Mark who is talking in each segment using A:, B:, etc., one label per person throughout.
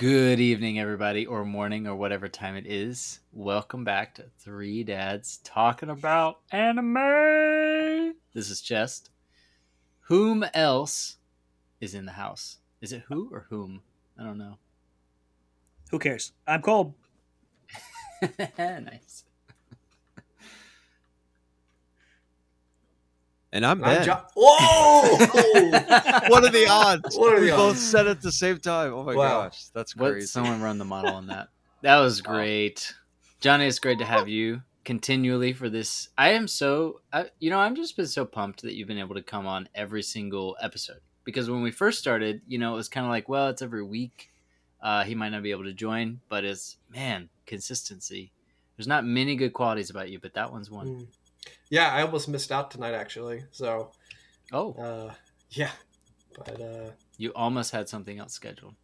A: Good evening, everybody, or morning, or whatever time it is. Welcome back to Three Dads Talking About Anime. This is Chest. Whom else is in the house? Is it who or whom? I don't know.
B: Who cares? I'm cold.
A: nice.
C: And I'm
D: I'm
C: Ben.
D: Jo- Whoa!
C: what are the odds?
D: What are
C: we
D: the
C: both
D: odds?
C: said it at the same time. Oh my
D: Wow.
C: gosh, that's
A: What?
C: crazy.
A: Someone run the model on that. That was great, Johnny. It's great to have you continually for this. I am so, I, you know, I'm just been so pumped that you've been able to come on every single episode because when we first started, you know, it was kind of like, well, it's every week. Uh, he might not be able to join, but it's man consistency. There's not many good qualities about you, but that one's one.
D: Mm. Yeah, I almost missed out tonight actually. So,
A: Oh,
D: uh, yeah, but uh,
A: you almost had something else scheduled.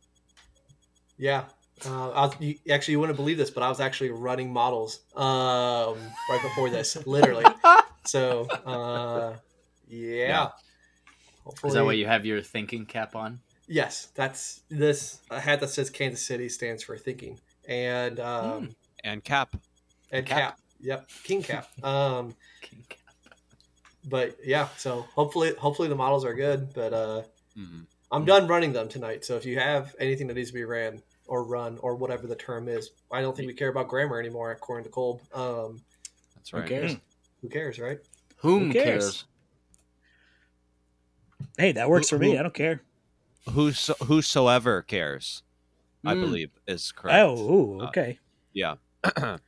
D: yeah. Uh, I was, you, actually, you wouldn't believe this, but I was actually running models um, right before this, literally. So, uh, yeah.
C: Yeah.
D: Hopefully,
A: Is that why you have your thinking cap on?
D: Yes, that's this. A hat that says Kansas City stands for thinking, and um,
A: Hmm.
C: and Cap.
D: and
A: Cap.
D: cap. Yep, King Cap. Um,
A: King cap.
D: but yeah, so hopefully, hopefully the models are good. But uh,
C: Mhm.
D: I'm done running them tonight. So if you have anything that needs to be ran or run or whatever the term is, I don't think we care about grammar anymore, according to Kolb. Um,
C: That's
A: Who
C: right.
A: cares?
D: who cares, right?
A: Whom
B: Who cares?
A: cares?
B: Hey, that works
C: Who-
B: for me.
C: who-
B: I don't care.
C: Whoso, whosoever cares, I
A: Mm.
C: believe, is correct.
B: Oh, ooh,
C: Uh,
B: okay.
C: Yeah.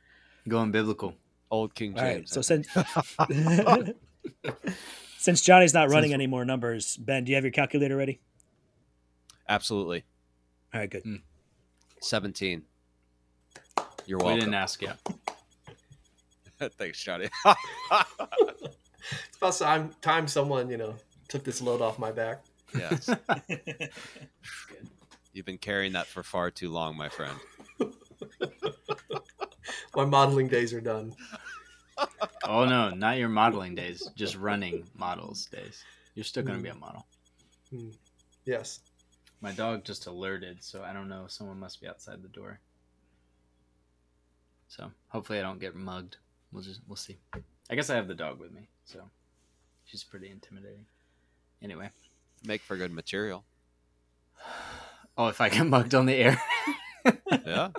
A: Going biblical.
C: Old King
B: All right.
C: James.
B: So since since Johnny's not running
A: Since-
B: any more numbers, Ben, do you have your calculator ready?
C: Absolutely.
B: All right, good. Hmm.
C: 17. You're welcome.
A: We
C: welcome.
A: didn't ask yet.
C: Thanks, Johnny.
D: It's about time, time someone you know took this load off my back.
C: yes. You've been carrying that for far too long, my friend.
D: My modeling days are done.
A: Oh no, not your modeling days, just running models days. You're still going to be a model. Hmm.
D: Yes.
A: My dog just alerted, so I don't know. Someone must be outside the door. So hopefully I don't get mugged. We'll just we'll see. I guess I have the dog with me, so she's pretty intimidating. Anyway,
C: Make for good material.
A: oh, if I get mugged on the air,
C: Yeah.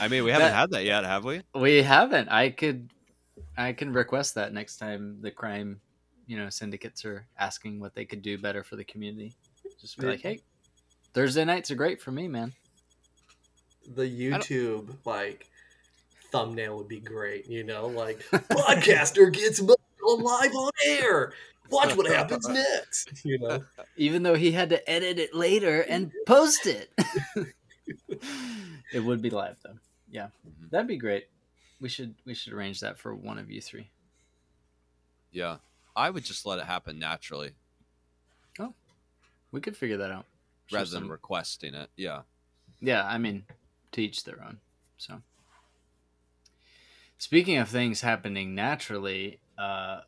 C: I mean, we haven't
A: That-
C: had that yet, have we?
A: we haven't. I could, I can request that next time the crime, you know, syndicates are asking what they could do better for the community. Just be like, hey, Thursday nights are great for me, man.
D: The YouTube like thumbnail would be great. You know, like podcaster gets live on air. Watch what happens next. You know.
A: even though he had to edit it later and post it. it would be live though. Yeah,
C: Mhm.
A: that'd be great. We should we should arrange that for one of you three.
C: Yeah. I would just let it happen naturally Oh,
A: We could figure that out. Show
C: rather than
A: some-
C: requesting it. Yeah.
A: yeah, I mean, to each their own. So, speaking of things happening naturally, uh,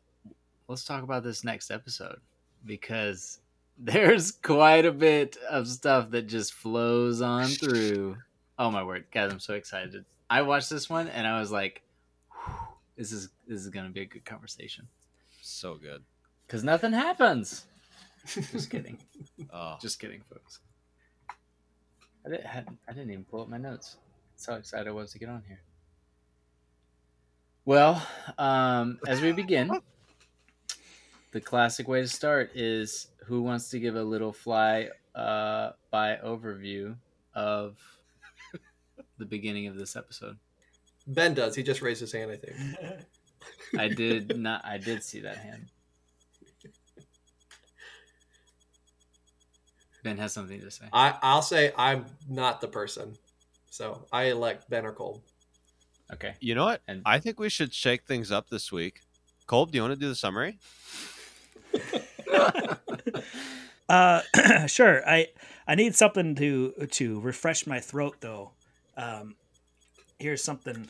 A: let's talk about this next episode because there's quite a bit of stuff that just flows on through. Oh my word, guys! I'm so excited. I watched this one and I was like, "This is this is gonna be a good conversation."
C: So good.
A: Because nothing happens. Just kidding.
C: Oh,
A: Just kidding, folks. I didn't, I didn't even pull up my notes. That's how excited I was to get on here. Well, um, as we begin, the classic way to start is who wants to give a little fly uh, by overview of the beginning of this episode?
D: Ben does. He just raised his hand. I think.
A: I did not. I did see that hand. Ben has something to say.
D: I I'll say I'm not the person, so I elect Ben or Cole.
A: Okay.
C: you know what?
A: And
C: I think we should shake things up this week. Colb, do you want to do the summary?
B: Uh, sure. I I need something to to refresh my throat though. Um, here's something.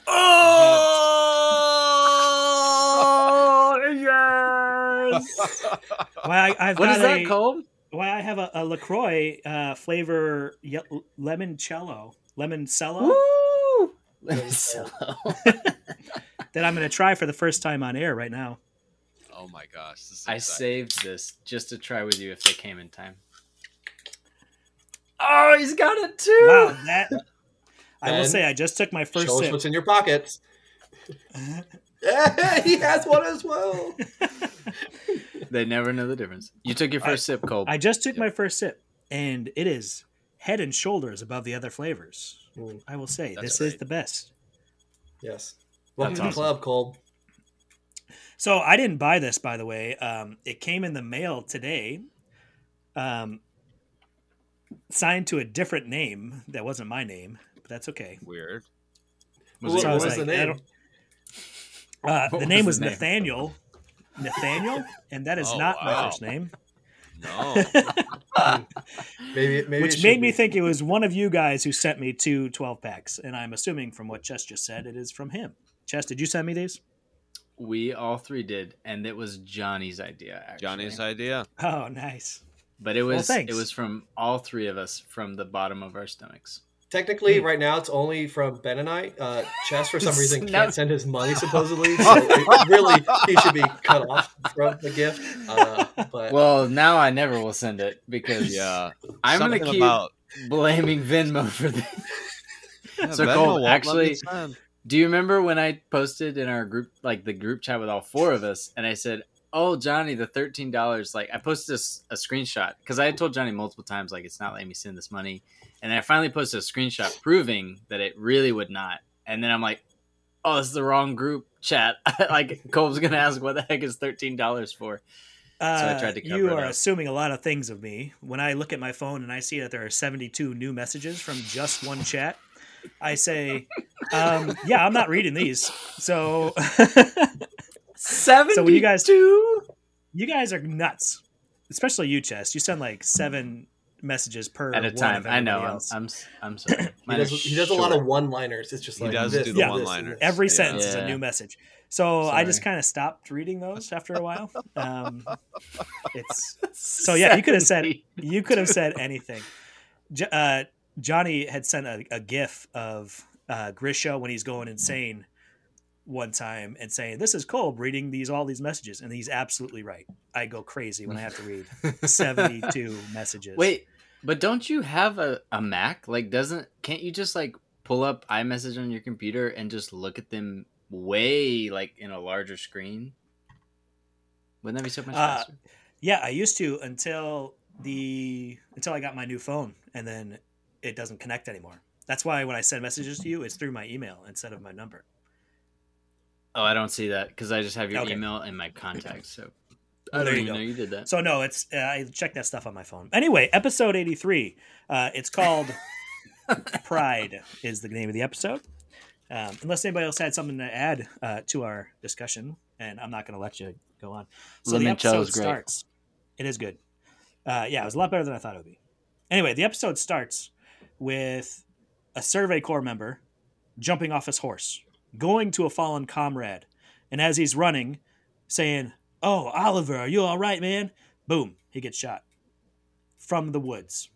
A: Oh yes!
B: Why I, I've
A: what
B: got
A: is that
B: a,
A: called?
B: Why I have a, a Lacroix uh, flavor ye- limoncello. lemon cello
A: Woo!
D: Lemon
A: Cello.
B: that I'm going to try for the first time on air right now.
C: Oh my gosh. This is
A: I
C: exciting.
A: saved this just to try with you if they came in time. Oh, he's got it too.
B: Wow, that I will say I just took my first
D: Show us
B: sip.
D: what's in your pockets. Yeah, he has one as well.
A: They never know the difference. You took your first sip, Cole.
B: I just took my first sip, and it is head and shoulders above the other flavors.
D: Mm,
B: I will say
C: That's
B: this is the best.
D: yes. Welcome to
A: awesome.
D: the club, Cole.
B: So I didn't buy this, by the way. Um, it came in the mail today, um, signed to a different name that wasn't my name, but that's okay.
C: Weird.
A: Was
D: what
A: it
B: I
D: was
B: was
D: the
B: like, I
D: name?
B: Uh, the name
A: was
B: was
A: the name?
B: Nathaniel. Nathaniel, and that is
C: Oh,
B: not my
C: wow.
B: first name.
C: No.
D: Maybe, maybe
B: which
D: should
B: made me
D: be.
B: think it was one of you guys who sent me two 12 packs and i'm assuming from what chess just said it is from him chess did you send me these
A: we all three did, and it was Johnny's idea. Actually.
C: Johnny's idea.
B: oh nice
A: but it was
B: thanks.
A: it was from all three of us from the bottom of our stomachs.
D: Technically,
B: Hmm.
D: right now it's only from Ben and I. Uh, Chess, for some reason,
A: No.
D: can't send his money supposedly. So it, really, he should be cut off from the gift. Uh, but
A: Well, now I never will send it because
C: Yeah.
A: I'm gonna keep
C: about
A: blaming Venmo for this.
C: yeah,
A: So,
C: Venmo
A: Cole,
C: won't let me
A: actually-
C: send.
A: Do you remember when I posted in our group, like the group chat with all four of us, and I said, "Oh, Johnny, the thirteen dollars." Like I posted a screenshot because I had told Johnny multiple times, like it's not letting me send this money, and I finally posted a screenshot proving that it really would not. And then I'm like, "Oh, this is the wrong group chat." like Cole's gonna ask, "What the heck is thirteen dollars for?" So I
B: uh,
A: tried to cover
B: you are assuming a lot of things of me when i look at my phone and i see that there are 72 new messages from just one chat i say um, yeah i'm not reading these so
A: Seven.
B: So when you guys-
A: two.
B: you guys are nuts especially you chess you send like seven messages per
A: At a time, I know.
B: everybody
A: I'm. I'm, s- I'm sorry.
D: he does, he does a lot of one-liners. It's just
C: He
D: like
C: does
D: this,
C: do
B: the
D: this,
C: one-liners.
B: Every
C: Yeah.
B: sentence is a new message. So I just kind of stopped reading those after a while. Um, it's so yeah, you could have said you could have said anything. Uh, Johnny had sent a, a GIF of uh, Grisha when he's going insane one time and saying, "This is Cole reading these all these messages," and he's absolutely right. I go crazy when I have to read seventy-two messages.
A: Wait, but don't you have a, a Mac? Like, doesn't can't you just like pull up iMessage on your computer and just look at them way like in a larger screen? Wouldn't that be so much
B: Uh,
A: faster?
B: Yeah, I used to until the until I got my new phone, and then it doesn't connect anymore. That's why when I send messages to you, it's through my email instead of my number.
A: Oh, I don't see that because I just have your
B: Okay.
A: email in my contacts. So
B: Well,
A: I don't
B: you
A: even
B: go.
A: know you did that.
B: So no, it's uh, I check that stuff on my phone. Anyway, episode eighty three. Uh, it's called Pride. Is the name of the episode. Um, unless anybody else had something to add uh, to our discussion, and I'm not going to let you go on. So the episode
A: is great.
B: starts. It is good. Uh, yeah, it was a lot better than I thought it would be. Anyway, the episode starts with a Survey Corps member jumping off his horse, going to a fallen comrade, and as he's running, saying, "Oh, Oliver, are you all right, man?" Boom, he gets shot from the woods.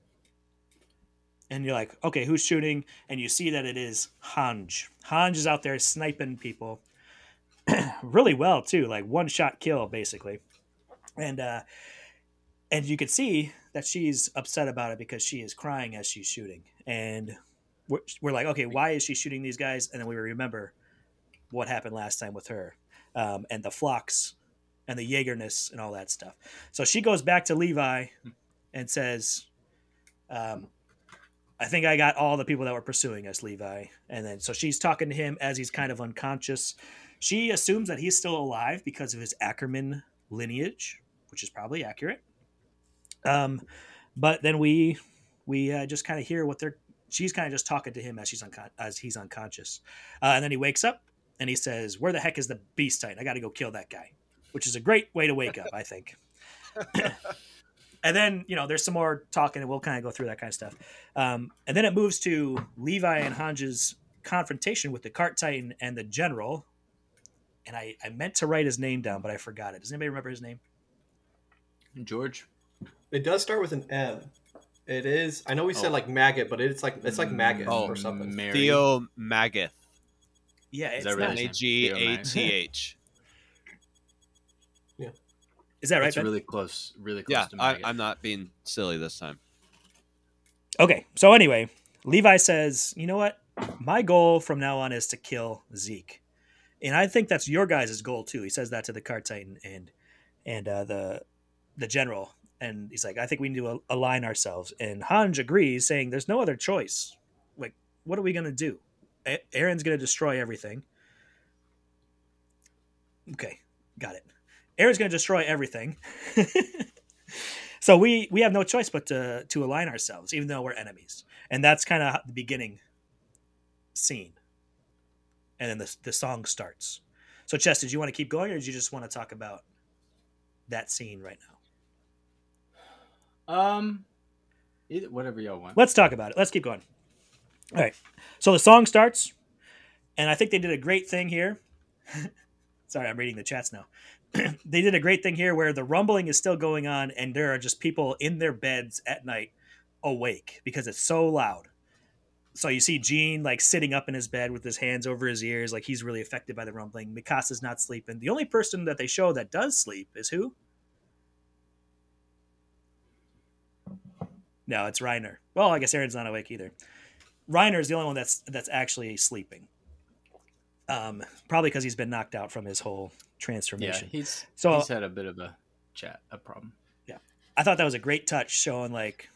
B: And you're like, okay, who's shooting? And you see that it is Hange. Hange is out there sniping people really well too, like one shot kill basically. And uh, and you could see that she's upset about it because she is crying as she's shooting. And we're, we're like, okay, why is she shooting these guys? And then we remember what happened last time with her um, and the flocks and the Jaegerness and all that stuff. So she goes back to Levi and says, um, I think I got all the people that were pursuing us, Levi. And then so she's talking to him as he's kind of unconscious. She assumes that he's still alive because of his Ackerman lineage, which is probably accurate. Um, but then we we uh, just kind of hear what they're. She's kind of just talking to him as she's uncon- as he's unconscious, uh, and then he wakes up and he says, "Where the heck is the beast titan? I got to go kill that guy," which is a great way to wake up, I think. and then you know, there's some more talking, and we'll kind of go through that kind of stuff. Um, and then it moves to Levi and Hange's confrontation with the cart titan and the general. And I, I meant to write his name down, but I forgot it. Does anybody remember his name?
A: George.
D: It does start with an M. It is. I know we said
A: Oh.
D: like maggot, but it's like it's like maggot
C: Oh,
D: or something.
A: Mary.
C: Theo Magath.
B: Yeah,
A: Is
B: it's
A: that
B: not.
A: really
C: M
A: his
C: A
A: name?
C: G
A: Theo
C: A
A: Mag-
C: T H.
B: Is that right?
A: That's
B: Ben?
A: really close. Really close
C: Yeah,
A: to
C: I, I'm not being silly this time.
B: Okay, so anyway, Levi says, you know what? My goal from now on is to kill Zeke. And I think that's your guys' goal too. He says that to the Cart Titan and and uh, the the general. And he's like, I think we need to align ourselves. And Hange agrees, saying there's no other choice. Like, what are we gonna do? A- Eren's gonna destroy everything. Okay, got it. Eren's gonna destroy everything. so we we have no choice but to to align ourselves, even though we're enemies. And that's kind of the beginning scene. And then the the song starts. So Chess, did you want to keep going, or did you just want to talk about that scene right now?
A: Um, either, whatever y'all want.
B: Let's talk about it. Let's keep going. All right. So the song starts, and I think they did a great thing here. Sorry, I'm reading the chats now. they did a great thing here where the rumbling is still going on, and there are just people in their beds at night awake because it's so loud. So you see Gene like sitting up in his bed with his hands over his ears, like he's really affected by the rumbling. Mikasa's not sleeping. The only person that they show that does sleep is who? No, it's Reiner. Well, I guess Eren's not awake either. Reiner is the only one that's that's actually sleeping. Um, probably because he's been knocked out from his whole transformation.
A: Yeah, he's
B: So-
A: he's had a bit of a chat, a problem.
B: Yeah, I thought that was a great touch, showing like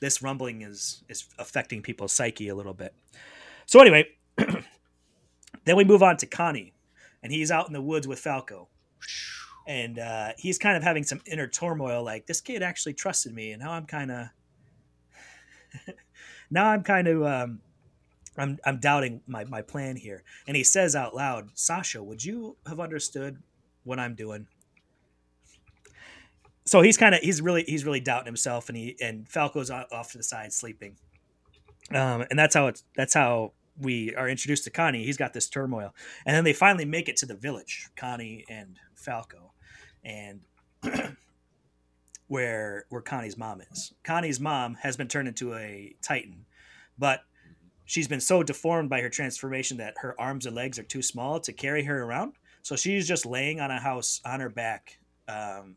B: this rumbling is is affecting people's psyche a little bit. So anyway, then we move on to Connie, and he's out in the woods with Falco, and uh, he's kind of having some inner turmoil. Like this kid actually trusted me, and now I'm kind of now I'm kind of um, I'm I'm doubting my my plan here. And he says out loud, "Sasha, would you have understood what I'm doing?" so he's kind of he's really he's really doubting himself and he and falco's off to the side sleeping um and that's how it's that's how we are introduced to connie he's got this turmoil and then they finally make it to the village connie and falco and where where connie's mom is connie's mom has been turned into a titan but she's been so deformed by her transformation that her arms and legs are too small to carry her around so she's just laying on a house on her back um,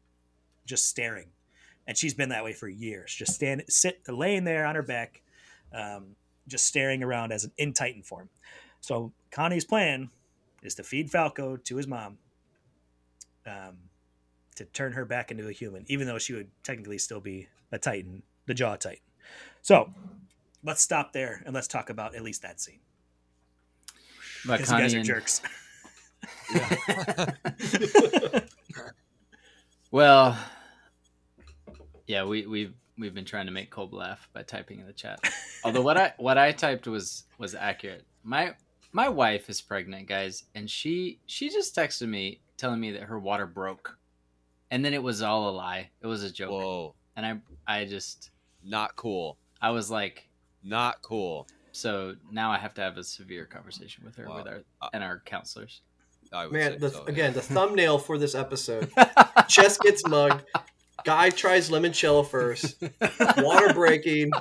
B: just staring. And she's been that way for years, just stand, sit, laying there on her back, um, just staring around as an in Titan form. So Connie's plan is to feed Falco to his mom, um, to turn her back into a human, even though she would technically still be a Titan, the Jaw Titan. So let's stop there and let's talk about at least that scene. Because you guys are jerks.
A: Well, yeah, we we've we've been trying to make Colb laugh by typing in the chat. Although what I what I typed was was accurate. My my wife is pregnant, guys, and she she just texted me telling me that her water broke, and then it was all a lie. It was a joke,
C: Whoa,
A: and I I just
C: not cool.
A: I was like,
C: Not cool.
A: so now I have to have a severe conversation with her
C: Wow.
A: with our
C: Uh,
A: and our counselors.
C: I would
D: Man,
C: say
D: the,
C: so, yeah.
D: again, the thumbnail for this episode: chest gets mugged, guy tries limoncello first, water breaking.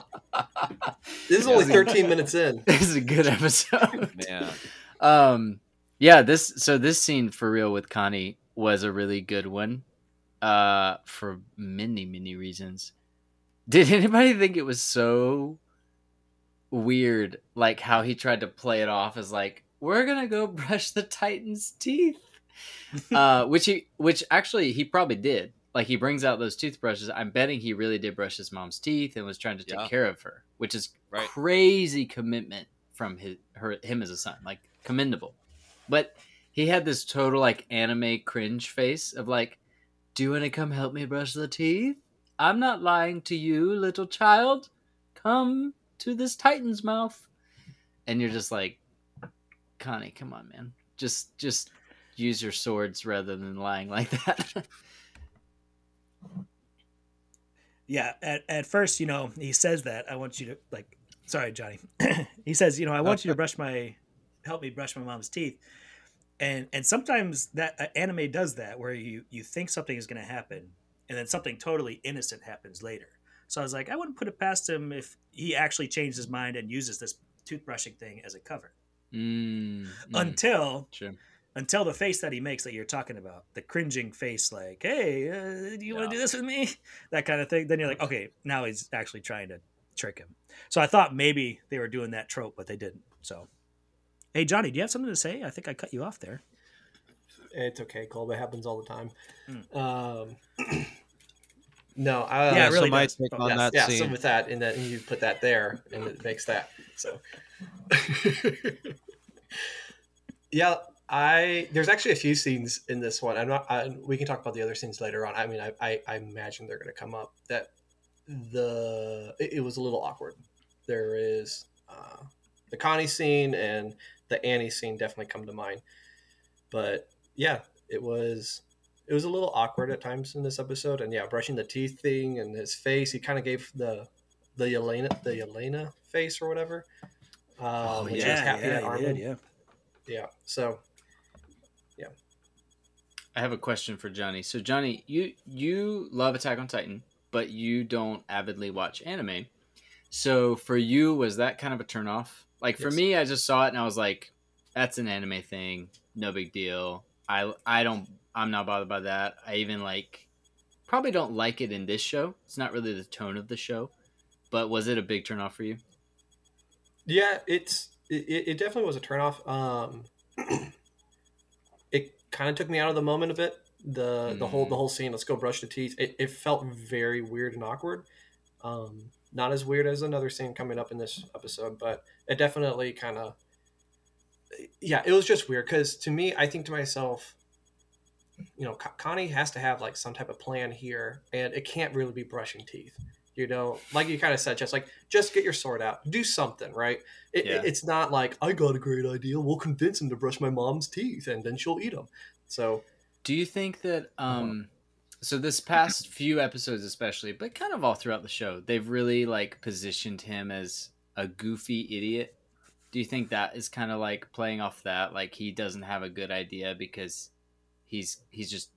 D: This is only 13 minutes in.
A: this is a good episode.
C: Man,
A: um yeah this so this scene for real with connie was a really good one uh for many many reasons did anybody think it was so weird like how he tried to play it off as like we're gonna go brush the titan's teeth uh which he which actually he probably did like he brings out those toothbrushes i'm betting he really did brush his mom's teeth and was trying to take
C: Yeah.
A: care of her which is
C: Right.
A: crazy commitment from his her him as a son like commendable but he had this total like anime cringe face of like do you want to come help me brush the teeth? I'm not lying to you little child. Come to this titan's mouth. And you're just like connie come on man. Just just use your swords rather than lying like that.
B: Yeah at, at first you know he says that i want you to like sorry johnny. He says you know i want you to brush my help me brush my mom's teeth and and sometimes that uh, anime does that where you you think something is going to happen and then something totally innocent happens later So I was like, I wouldn't put it past him if he actually changed his mind and uses this toothbrushing thing as a cover.
A: Mm, mm,
B: Until
A: sure.
B: until the face that he makes that you're talking about, the cringing face, like, "Hey, uh, do you want to do this with me?" That kind of thing. Then you're like, "Okay, now he's actually trying to trick him." So I thought maybe they were doing that trope, but they didn't. So, hey, Johnny, do you have something to say? I think I cut you off there.
D: It's okay, Colb. It happens all the time.
B: Mm.
D: Um, no, I,
B: Yeah, it
C: so my
B: does.
C: take
B: Oh,
C: on
D: yeah,
C: that
D: yeah.
C: scene.
D: So with that, and then you put that there, and it makes that. So, yeah, I there's actually a few scenes in this one. I'm not. I, we can talk about the other scenes later on. I mean, I I, I imagine they're going to come up. That the it, it was a little awkward. There is uh, the Connie scene and the Annie scene definitely come to mind. But yeah, it was it was a little awkward at times in this episode. And yeah, brushing the teeth thing and his face, he kind of gave the the Yelena the Yelena face or whatever. Um,
A: Oh,
D: when she was
A: yeah,
D: happy at
B: he did, yeah.
D: yeah. So yeah,
A: I have a question for Johnny. So Johnny, you you love Attack on Titan, but you don't avidly watch anime. So for you, was that kind of a turnoff? Like for
D: Yes.
A: me, I just saw it and I was like, "That's an anime thing, no big deal." I I don't I'm not bothered by that. I even like probably don't like it in this show. It's not really the tone of the show. But was it a big turnoff for you?
D: Yeah, it's it, it definitely was a turnoff. Um, it kind of took me out of the moment a bit. The the whole the whole scene. Let's go brush the teeth. It, it felt very weird and awkward. Um, not as weird as another scene coming up in this episode, but it definitely kind of yeah, it was just weird because to me, I think to myself, you know, Connie has to have like some type of plan here, and it can't really be brushing teeth. You know, like you kind of said, just like just get your sword out, do something, right? It,
A: Yeah.
D: It's not like I got a great idea. We'll convince him to brush my mom's teeth, and then she'll eat them. So
A: Do you think that um so this past few episodes especially, but kind of all throughout the show, they've really like positioned him as a goofy idiot. Do you think that is kind of like playing off that like he doesn't have a good idea because he's he's just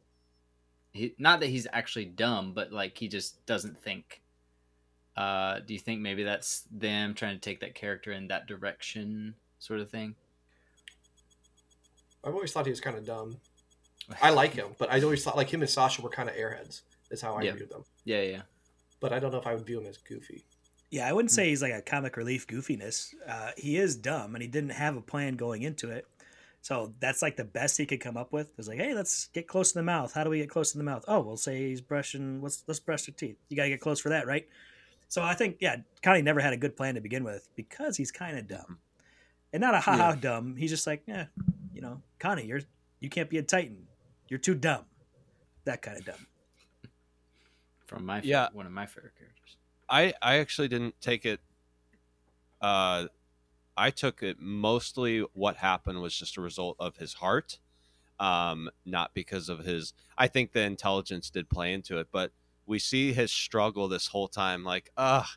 A: he, not that he's actually dumb, but like he just doesn't think. Uh, do you think maybe that's them trying to take that character in that direction, sort of thing?
D: I've always thought he was kind of dumb. I like him, but I always thought like him and Sasha were kind of airheads. Is how I
A: Yeah.
D: viewed them.
A: Yeah, yeah.
D: But I don't know if I would view him as goofy.
B: Yeah, I wouldn't say he's like a comic relief goofiness. Uh, he is dumb, and he didn't have a plan going into it. So that's like the best he could come up with. Is like, hey, let's get close to the mouth. How do we get close to the mouth? Oh, we'll say he's brushing. Let's let's brush the teeth. You gotta get close for that, right? So I think yeah, Connie never had a good plan to begin with because he's kind of dumb, and not a ha ha dumb. He's just like, yeah, you know, Connie, you're you can't be a Titan. You're too dumb. That kind of dumb.
A: From my
C: Yeah.
A: one of my favorite characters.
C: I I actually didn't take it. Uh, I took it mostly. What happened was just a result of his heart, um, not because of his. I think the intelligence did play into it, but we see his struggle this whole time. Like, ugh,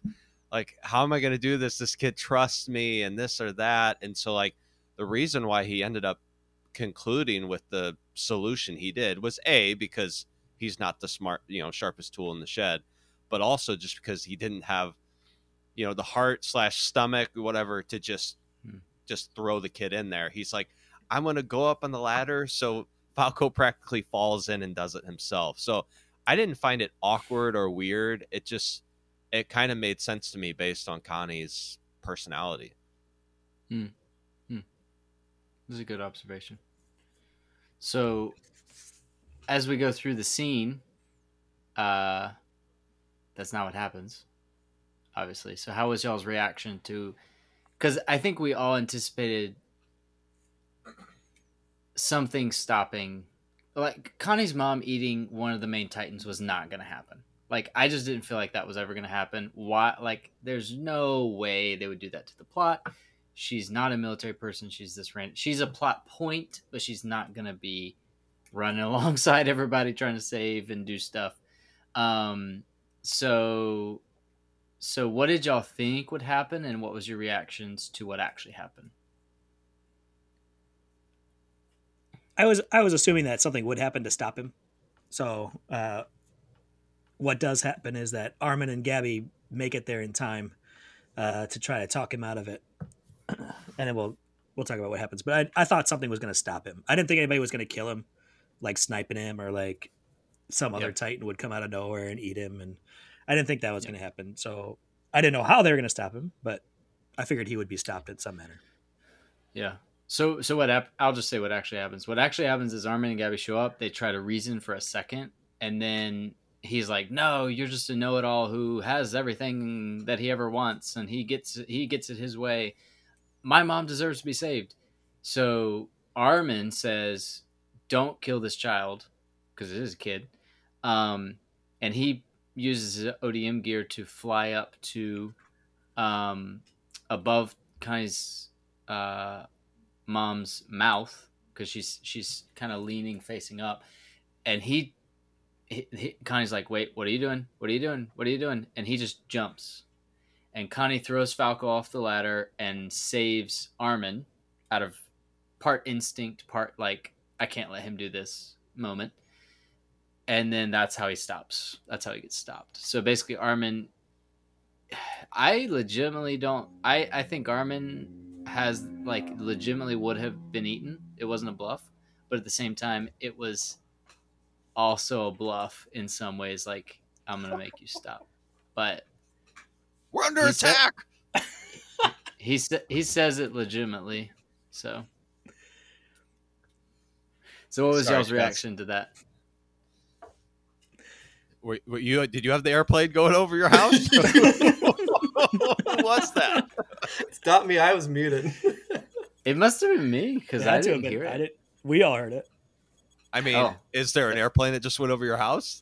C: like how am I going to do this? This kid trusts me, and this or that, and so like the reason why he ended up concluding with the solution he did was a because he's not the smart, you know, sharpest tool in the shed but also just because he didn't have you know the heart slash stomach whatever to just
A: Hmm.
C: just throw the kid in there. He's like i'm gonna go up on the ladder so falco practically falls in and does it himself. So i didn't find it awkward or weird. It just it kind of made sense to me based on connie's personality
A: This is a good observation. So, as we go through the scene, uh, that's not what happens, obviously. So, how was y'all's reaction to? Because I think we all anticipated something stopping. Like Connie's mom eating one of the main titans was not going to happen. Like I just didn't feel like that was ever going to happen. Why? Like, there's no way they would do that to the plot she's not a military person. She's this random. She's a plot point, but she's not gonna be running alongside everybody trying to save and do stuff. Um, so, so what did y'all think would happen, and what was your reactions to what actually happened?
B: I was I was assuming that something would happen to stop him. So uh, what does happen is that Armin and Gabby make it there in time uh, to try to talk him out of it, and then we'll we'll talk about what happens. But I, I thought something was going to stop him. I didn't think anybody was going to kill him, like sniping him or like some other
A: Yep.
B: Titan would come out of nowhere and eat him. And I didn't think that was
A: Yep.
B: going to happen. So I didn't know how they were going to stop him, but I figured he would be stopped in some manner.
A: Yeah. So so what hap- I'll just say what actually happens. What actually happens is Armin and Gabby show up, they try to reason for a second, and then he's like, "No, you're just a know-it-all who has everything that he ever wants and he gets he gets it his way. My mom deserves to be saved." So Armin says, "Don't kill this child because it is a kid." Um and he uses his ODM gear to fly up to um above Kai's uh mom's mouth because she's she's kind of leaning facing up. And he, he, he connie's like wait what are you doing? What are you doing? What are you doing? And he just jumps and connie throws falco off the ladder and saves armin out of part instinct part like i can't let him do this moment and then that's how he stops that's how he gets stopped so basically armin i legitimately don't i i think armin has like legitimately would have been eaten. It wasn't a bluff, but at the same time, it was also a bluff in some ways. Like I'm gonna make you stop, but
C: We're under
A: He said-
C: attack.
A: he sa- he says it legitimately. So, so what was
C: Sorry,
A: y'all's reaction to that?
C: Were, were you? Did you have the airplane going over your house? What's that?
D: Stop me! I was muted.
A: It must have been me because
B: It
A: I
B: had have
A: didn't
B: been-
A: hear
B: I
A: it.
B: didn't- we all heard it.
C: I mean,
A: Oh.
C: is there an airplane that just went over your house?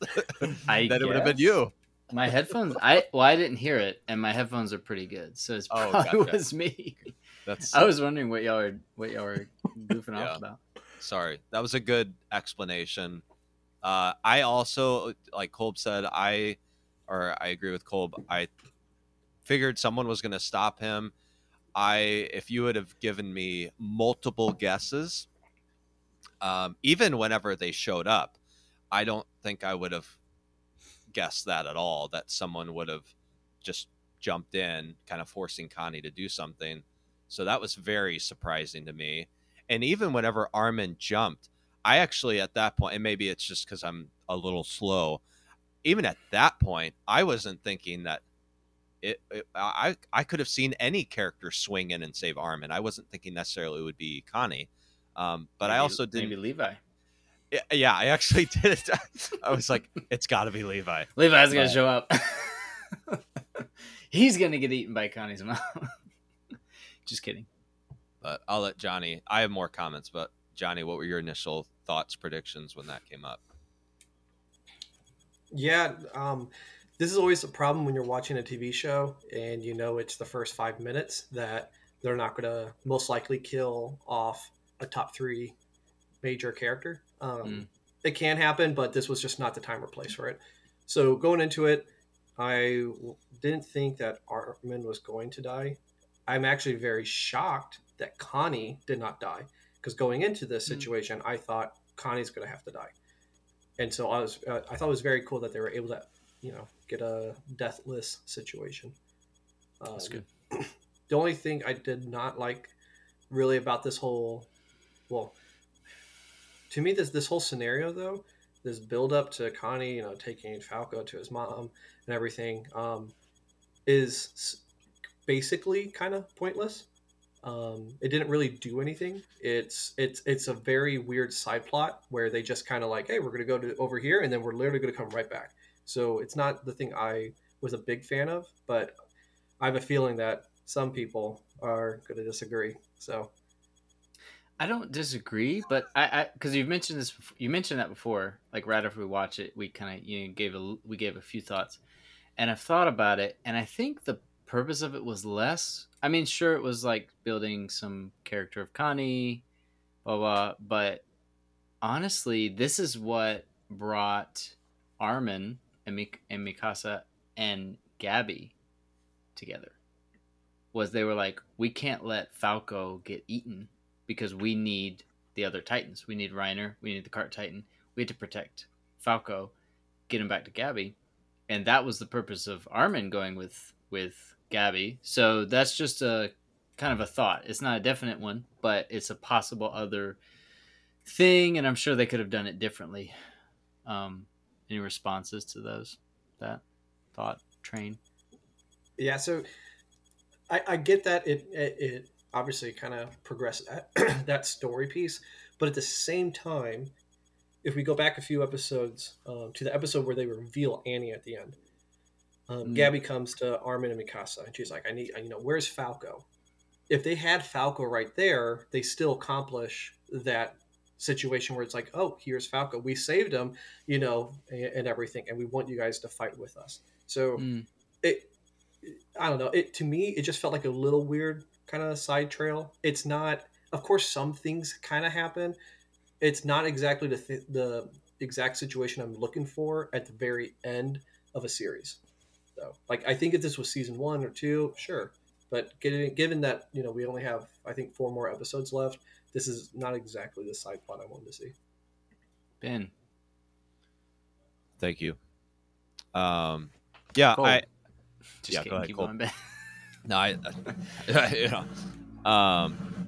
A: I
C: then it would have been you.
A: My headphones, I well, I didn't hear it, and my headphones are pretty good, so it's
C: Oh,
A: probably
C: gotcha.
A: was me.
C: That's
A: I was wondering what y'all were what y'all were goofing
C: Yeah.
A: off about.
C: sorry. That was a good explanation. Uh, I also, like Kolb said, I or I agree with Kolb. I figured someone was going to stop him. I, if you would have given me multiple guesses, um, even whenever they showed up, I don't think I would have guessed that at all. That someone would have just jumped in, kind of forcing Connie to do something. So that was very surprising to me. And even whenever Armin jumped, I actually at that point, and maybe it's just because I'm a little slow. Even at that point, I wasn't thinking that it, it. I I could have seen any character swing in and save Armin. I wasn't thinking necessarily it would be Connie. Um, but I also didn't.
A: maybe Levi.
C: Yeah, yeah, I actually did it. I was like, it's got to be Levi.
A: Levi's gonna show up. He's gonna get eaten by Connie's mom. Just kidding.
C: But I'll let Johnny. I have more comments, but Johnny, what were your initial thoughts, predictions when that came up?
D: Yeah, um, this is always a problem when you're watching a TV show and you know it's the first five minutes that they're not going to most likely kill off a top three major character. Um,
A: Mm.
D: It can happen, but this was just not the time or place for it. So going into it, I didn't think that Armin was going to die. I'm actually very shocked that Connie did not die because going into this
A: Mm.
D: situation, I thought Connie's going to have to die and so I was uh, I thought it was very cool that they were able to you know get a deathless situation. Um,
A: That's good.
D: The only thing I did not like really about this whole well to me this this whole scenario though this build up to Connie you know taking Falco to his mom and everything um, is basically kind of pointless. Um, it didn't really do anything. It's it's it's a very weird side plot where they just kind of like, hey, we're gonna go to over here, and then we're literally gonna come right back. So it's not the thing I was a big fan of, but I have a feeling that some people are gonna disagree. So
A: I don't disagree, but I because you've mentioned this, you mentioned that before. Like right after we watch it, we kind of you know, gave a we gave a few thoughts, and I've thought about it, and I think the purpose of it was less. I mean, sure, it was like building some character of Connie, blah blah. But honestly, this is what brought Armin and Mik- and Mikasa and Gabby together. Was they were like, we can't let Falco get eaten because we need the other Titans. We need Reiner. We need the Cart Titan. We had to protect Falco, get him back to Gabby. and that was the purpose of Armin going with with Gabby. So that's just a kind of a thought. It's not a definite one, but it's a possible other thing, and I'm sure they could have done it differently. Um, any responses to those that thought train?
D: Yeah, so I, I get that it it, it obviously kind of progress that, that story piece, but at the same time, if we go back a few episodes um, to the episode where they reveal Annie at the end, um, mm. Gabby comes to Armin and Mikasa and she's like, "I need, you know, where's Falco?" If they had Falco right there, they still accomplish that situation where it's like, "Oh, here's Falco. We saved him, you know, and, and everything, and we want you guys to fight with us." So mm. it, I don't know. It to me, it just felt like a little weird kind of side trail. It's not. Of course, some things kind of happen, it's not exactly the th- the exact situation I'm looking for at the very end of a series. So, like, I think if this was season one or two, sure, but given given that you know we only have I think four more episodes left, this is not exactly the side plot I wanted to see.
A: Ben,
C: thank you. Um, yeah, Cole. I
A: just yeah, go ahead, Cole. On,
C: no, I, you know, um,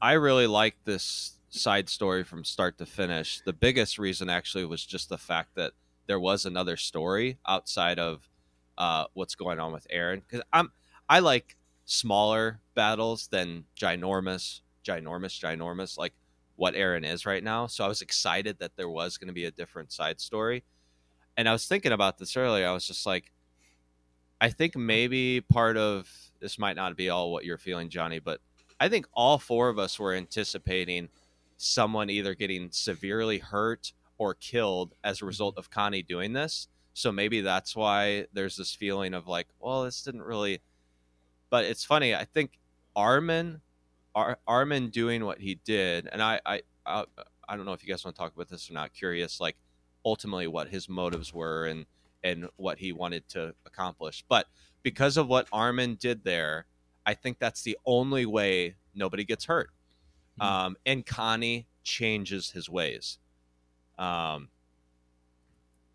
C: I really like this side story from start to finish. The biggest reason actually was just the fact that there was another story outside of uh, what's going on with Eren Because I'm I like smaller battles than ginormous, ginormous, ginormous like what Eren is right now. So I was excited that there was going to be a different side story. And I was thinking about this earlier. I was just like, I think maybe part of this might not be all what you're feeling, Johnny, but I think all four of us were anticipating someone either getting severely hurt or killed as a mm-hmm. result of Connie doing this. So maybe that's why there's this feeling of like, well, this didn't really. But it's funny. I think Armin, Ar- Armin doing what he did, and I, I, I, I don't know if you guys want to talk about this or not. Curious, like ultimately what his motives were and and what he wanted to accomplish. But because of what Armin did there, I think that's the only way nobody gets hurt. Mm-hmm. Um, and Connie changes his ways. Um,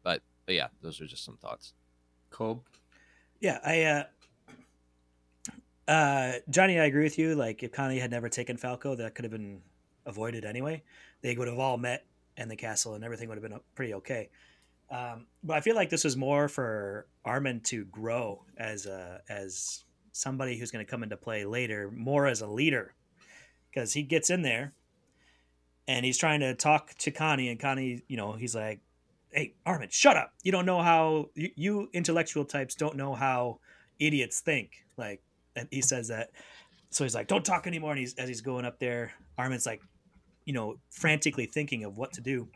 C: but, but yeah, those are just some thoughts.
A: Cool.
B: Yeah, I uh, uh, Johnny, I agree with you. Like, if Connie had never taken Falco, that could have been avoided anyway. They would have all met in the castle, and everything would have been pretty okay. Um, but I feel like this was more for Armin to grow as a as somebody who's going to come into play later, more as a leader because he gets in there and he's trying to talk to Connie, and Connie, you know, he's like, "Hey, Armin, shut up! You don't know how you, you intellectual types don't know how idiots think." Like, and he says that. So he's like, "Don't talk anymore." And he's as he's going up there, Armin's like, you know, frantically thinking of what to do,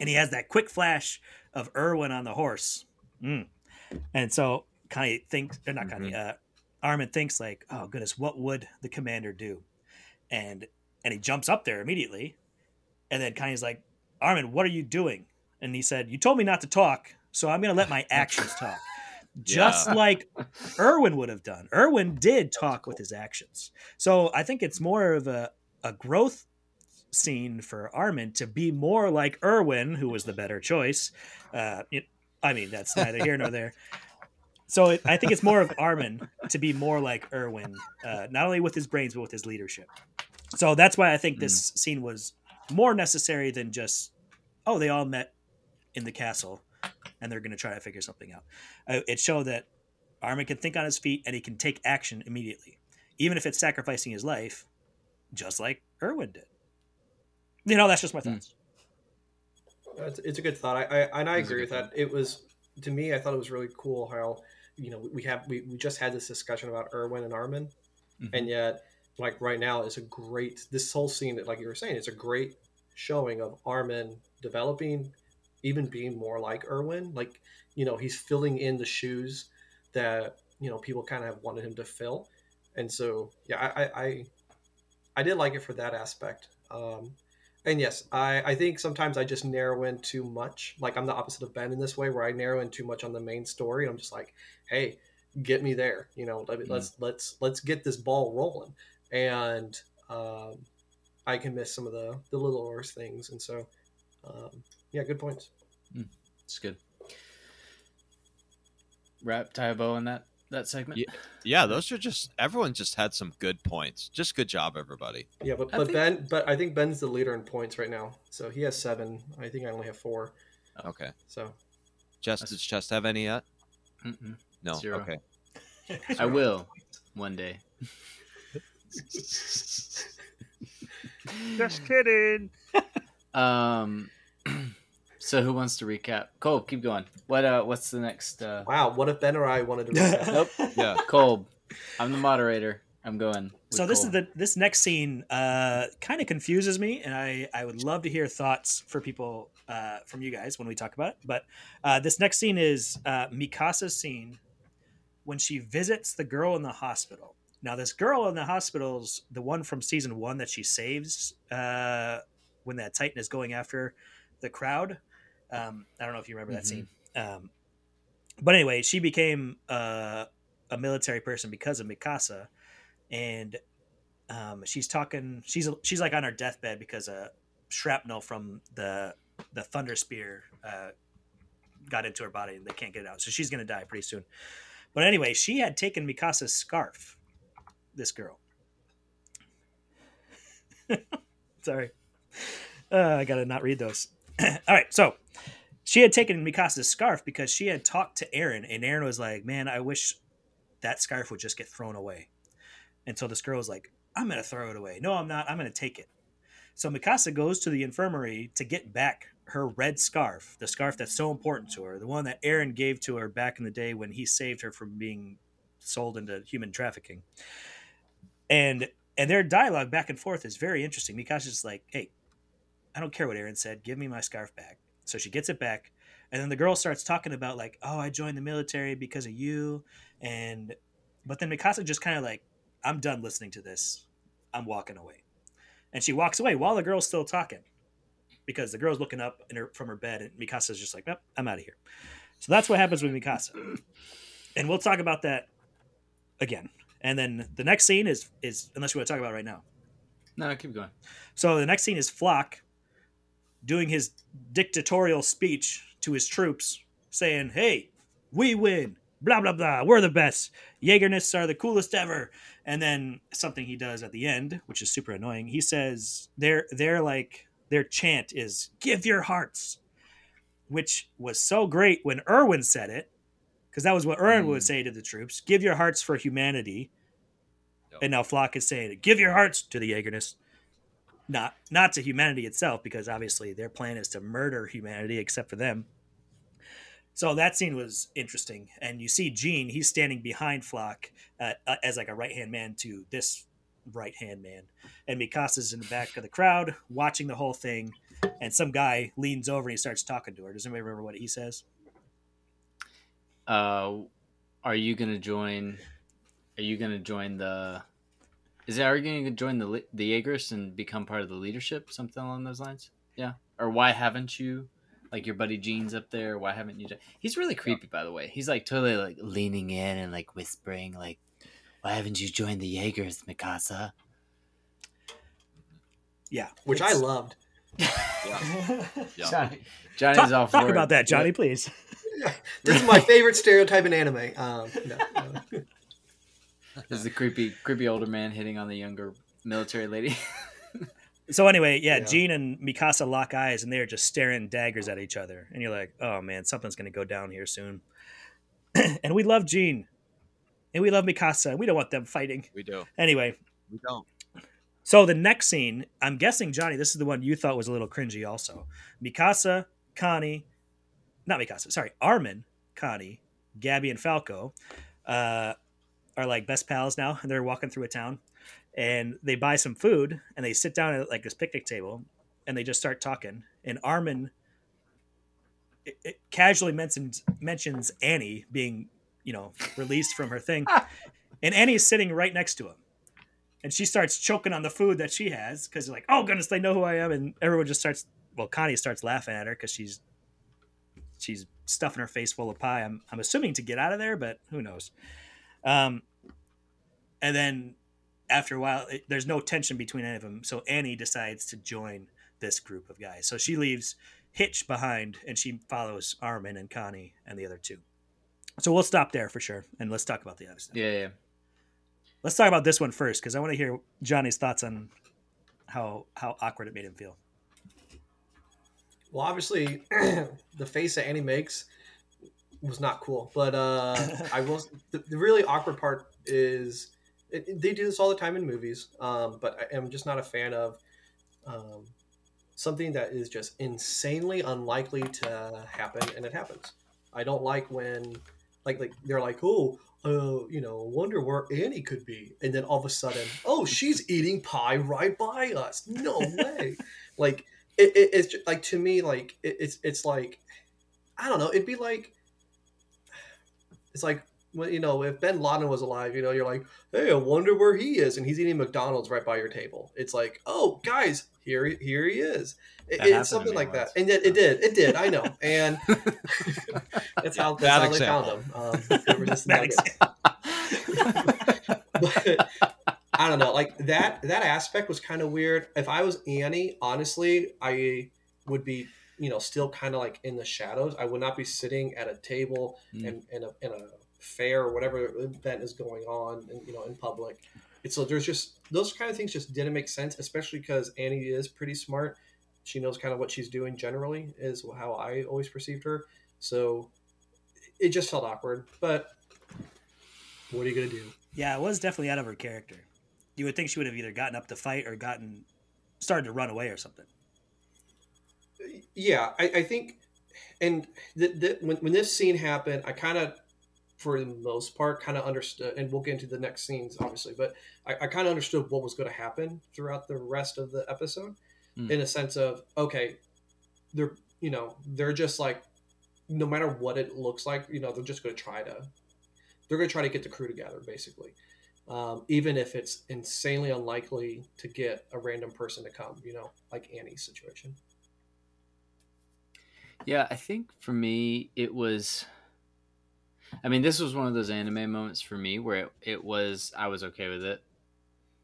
B: and he has that quick flash of Erwin on the horse, mm. and so Connie thinks, or not Connie, mm-hmm. uh, Armin thinks like, "Oh goodness, what would the commander do?" and and he jumps up there immediately, and then Connie's like, Armin, what are you doing? And he said, You told me not to talk, so I'm going to let my actions talk. Just yeah. like Erwin would have done. Erwin did talk with his actions. So I think it's more of a, a growth scene for Armin to be more like Erwin, who was the better choice. Uh, it, I mean, that's neither here nor there. So it, I think it's more of Armin to be more like Erwin, uh, not only with his brains but with his leadership. So that's why I think this mm. scene was more necessary than just oh they all met in the castle and they're going to try to figure something out. Uh, it showed that Armin can think on his feet and he can take action immediately, even if it's sacrificing his life, just like Erwin did. You know, that's just my hmm. thoughts.
D: It's, it's, a good thought. I, I and I agree with that. It was to me, I thought it was really cool how you know we have we, we just had this discussion about Erwin and Armin, mm-hmm. and yet like right now it's a great this whole scene like you were saying it's a great showing of Armin developing, even being more like Erwin. Like you know he's filling in the shoes that you know people kind of have wanted him to fill, and so yeah I I I did like it for that aspect. Um, and yes, I, I think sometimes I just narrow in too much. Like I'm the opposite of Ben in this way, where I narrow in too much on the main story. I'm just like, hey, get me there. You know, let, us mm. let's, let's let's get this ball rolling, and um, I can miss some of the the little worse things. And so, um, yeah, good points.
A: Mm, it's good. wrap tie a bow in that that segment?
C: Yeah. Yeah, those are just everyone just had some good points. Just good job, everybody.
D: Yeah, but but
A: think-
D: Ben, but I think Ben's the leader in points right now. So he has seven. I think I only have four.
C: Okay.
D: So
C: Chest,
A: That's-
C: does Chest have any yet?
A: Mm-mm.
C: No.
A: Zero.
C: Okay.
A: I will one day.
B: Just kidding.
A: Um. So who wants to recap? Cole, keep going. What uh? What's the next? uh
D: wow, what if Ben or I wanted to? recap?
A: Nope.
C: Yeah.
A: Cole, I'm the moderator. I'm going.
B: So this
A: Cole.
B: is the this next scene uh, kind of confuses me, and I I would love to hear thoughts for people uh, from you guys when we talk about it. But uh, this next scene is uh, Mikasa's scene when she visits the girl in the hospital. Now, this girl in the hospital's the one from season one that she saves uh, when that Titan is going after the crowd. Um, I don't know if you remember that
A: Mhm.
B: scene. Um, but anyway, she became uh, a military person because of Mikasa, and um, she's talking. She's she's like on her deathbed because a shrapnel from the the thunder spear uh, got into her body and they can't get it out. So she's gonna die pretty soon. But anyway, she had taken Mikasa's scarf. This girl. Sorry, uh, I gotta not read those. All right, so she had taken Mikasa's scarf because she had talked to Eren, and Eren was like, "Man, I wish that scarf would just get thrown away." And so this girl was like, "I'm gonna throw it away. No, I'm not. I'm gonna take it." So Mikasa goes to the infirmary to get back her red scarf, the scarf that's so important to her, the one that Eren gave to her back in the day when he saved her from being sold into human trafficking. And and their dialogue back and forth is very interesting. Mikasa's like, "Hey, I don't care what Eren said. Give me my scarf back." So she gets it back, and then the girl starts talking about like, "Oh, I joined the military because of you," and but then Mikasa just kind of like, "I'm done listening to this. I'm walking away," and she walks away while the girl's still talking because the girl's looking up in her, from her bed, and Mikasa's just like, "Nope, I'm out of here." So that's what happens with Mikasa, and we'll talk about that again. And then the next scene is is unless you want to talk about it right now.
A: No, keep going.
B: So the next scene is Floch doing his dictatorial speech to his troops, saying, "Hey, we win! Blah blah blah. We're the best. Jaegerists are the coolest ever." And then something he does at the end, which is super annoying. He says, "They're they're like their chant is give your hearts," which was so great when Erwin said it, because that was what Erwin would
A: Mm.
B: say to the troops: "Give your hearts for humanity."
C: Yep.
B: And now Floch is saying, "Give your hearts to the Jaegerists." Not not to humanity itself because obviously their plan is to murder humanity except for them so that scene was interesting and you see jean he's standing behind floch uh, uh, as like a right hand man to this right hand man and mikasa's in the back of the crowd watching the whole thing and some guy leans over and he starts talking to her does anybody remember what he says
A: Uh, are you gonna join? Are you gonna join the? Is it, are you gonna join the the Jaegers and become part of the leadership? Something along those lines. Yeah. Or why haven't you? Like your buddy Jean's up there. Why haven't you? jo- He's really creepy, by the way. He's like totally like leaning in and like whispering, like, "Why haven't you joined the Jaegers, Mikasa?"
B: yeah
D: which I loved.
C: Yeah. Yeah.
A: Johnny, Johnny's
B: talk,
A: all
B: talk
A: for
B: about that johnny please
D: This is my favorite stereotype in anime. Um, no, no.
A: There's the creepy, creepy older man hitting on the younger military lady.
B: So anyway, yeah,
D: Yeah.
B: Jean and Mikasa lock eyes, and they're just staring daggers at each other, and you're like, "Oh man, something's gonna go down here soon." and we love Jean, and we love Mikasa, and we don't want them fighting.
C: We do.
B: Anyway,
C: We don't.
B: so the next scene, I'm guessing Johnny, this is the one you thought was a little cringy, also. Mikasa, Connie, not Mikasa, sorry, Armin, Connie, Gabi, and Falco uh, are like best pals now, and they're walking through a town, and they buy some food, and they sit down at like this picnic table, and they just start talking, and Armin it, it casually mentions mentions Annie being, you know, released from her thing, and Annie's sitting right next to him and she starts choking on the food that she has because like, oh goodness, they know who I am, and everyone just starts. Well, Connie starts laughing at her because she's she's stuffing her face full of pie. I'm I'm assuming to get out of there, but who knows. Um, and then after a while, it, there's no tension between any of them, so Annie decides to join this group of guys. So she leaves Hitch behind, and she follows Armin and Connie and the other two. So we'll stop there for sure, and let's talk about the other stuff.
A: Yeah, yeah.
B: Let's talk about this one first because I want to hear Johnny's thoughts on how how awkward it made him feel.
D: Well, obviously, the face that Annie makes was not cool. But uh, I will. The, the really awkward part is it, it- they do this all the time in movies. Um, but I am just not a fan of um, something that is just insanely unlikely to happen, and it happens. I don't like when, like, like they're like, oh. Uh, you know, wonder where Annie could be, and then all of a sudden, oh, she's eating pie right by us. No way! like, it, it, it's ju- like to me, like it, it's it's like, I don't know. It'd be like it's like well, you know, if Bin Laden was alive, you know, you're like, hey, I wonder where he is, and he's eating McDonald's right by your table. It's like, oh, guys, here, he- here he is. It-
A: That
D: it's something
A: me
D: like
A: once.
D: that, and it, it did, it did. I know, and that's how, that's
C: Bad
D: how they found him. Um, just
B: Bad
D: but I don't know, like that that aspect was kind of weird. If I was Annie, honestly, I would be, you know, still kind of like in the shadows. I would not be sitting at a table
A: Mm.
D: and in a, in a fair or whatever event is going on, and you know, in public. It's so there's just those kind of things just didn't make sense, especially because Annie is pretty smart. She knows kind of what she's doing generally, is how I always perceived her. So it just felt awkward. But what are you gonna do?
B: Yeah, it was definitely out of her character. You would think she would have either gotten up to fight or gotten started to run away or something.
D: Yeah i, I think and the, the, when, when this scene happened i kind of for the most part kind of understood and we'll get into the next scenes obviously but i, I kind of understood what was going to happen throughout the rest of the episode
A: Hmm.
D: in a sense of okay they're you know they're just like no matter what it looks like you know they're just going to try to they're going to try to get the crew together basically um, even if it's insanely unlikely to get a random person to come you know like annie's situation
A: Yeah, I think for me it was. I mean, this was one of those anime moments for me where it, it was I was okay with it.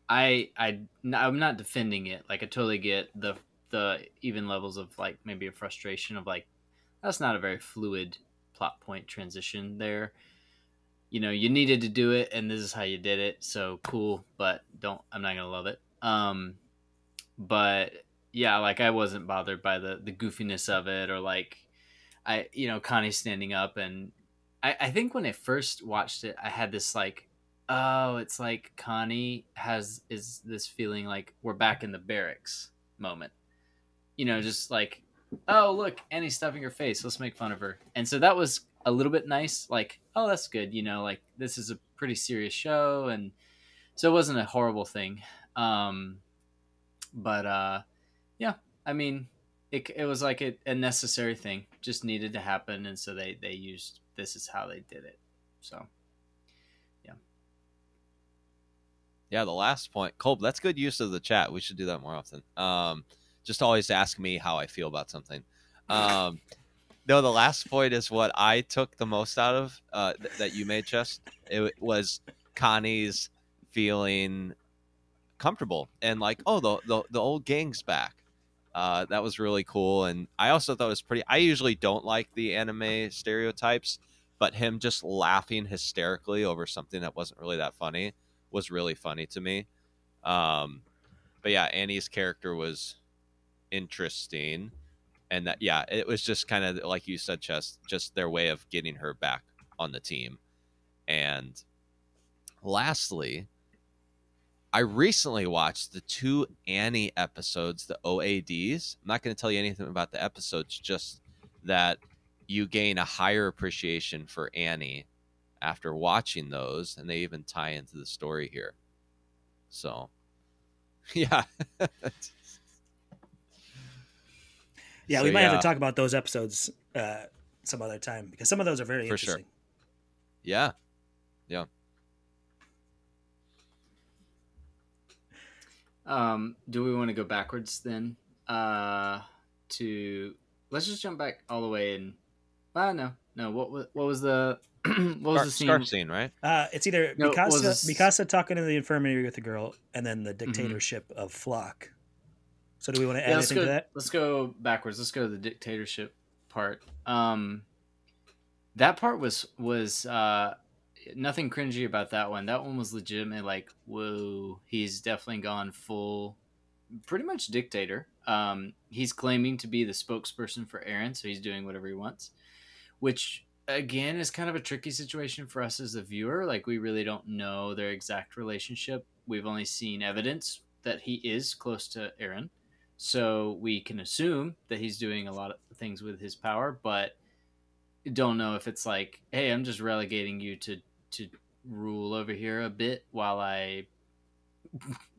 A: I I I'm not defending it. Like I totally get the the even levels of like maybe a frustration of like that's not a very fluid plot point transition there. You know, you needed to do it and this is how you did it. So cool, but don't I'm not going to love it. Um but yeah, like I wasn't bothered by the the goofiness of it or like I you know Connie standing up and I I think when I first watched it I had this like oh it's like Connie has is this feeling like we're back in the barracks moment. You know just like oh look Annie's stuffing her face. Let's make fun of her. And so that was a little bit nice like oh that's good you know like this is a pretty serious show and so it wasn't a horrible thing. Um but uh yeah i mean it, it was like a, a necessary thing just needed to happen and so they they used this is how they did it so
C: Yeah, yeah. the last point, Colb. That's good use of the chat. We should do that more often. Um, just always ask me how I feel about something. Um, no, the last point is what I took the most out of uh, th- that you made, Chess. It was Connie's feeling comfortable and like, oh, the the, the old gang's back. Uh, that was really cool, and I also thought it was pretty. I usually don't like the anime stereotypes, but him just laughing hysterically over something that wasn't really that funny was really funny to me. Um, but yeah, Annie's character was interesting, and that yeah, it was just kind of like you said, Chess, just their way of getting her back on the team. And lastly, I recently watched the two Annie episodes, the OADs. I'm not going to tell you anything about the episodes, just that you gain a higher appreciation for Annie after watching those, and they even tie into the story here. So, yeah.
B: Yeah,
C: So,
B: we might have to talk about those episodes uh, some other time because some of those are very
C: For sure.
B: interesting.
C: yeah.
A: Um do we want to go backwards then uh to let's just jump back all the way and uh no no what was what was the what was
C: Scar-
A: the scene
C: scarf scene, right?
B: Uh, it's either
A: No,
B: Mikasa,
A: was this-
B: Mikasa talking to the infirmary with the girl, and then
C: Mm-hmm.
B: the dictatorship of Flock. So, do we want to add
A: yeah,
B: anything
A: go
B: to that?
A: let's go backwards let's go to the dictatorship part um that part was was uh nothing cringy about that one. That one was legitimate. Like, whoa, he's definitely gone full, pretty much dictator. Um, he's claiming to be the spokesperson for Eren, so he's doing whatever he wants, which again is kind of a tricky situation for us as a viewer. Like, we really don't know their exact relationship. We've only seen evidence that he is close to Eren. so we can assume that he's doing a lot of things with his power, but don't know if it's like, hey, I'm just relegating you to to rule over here a bit while I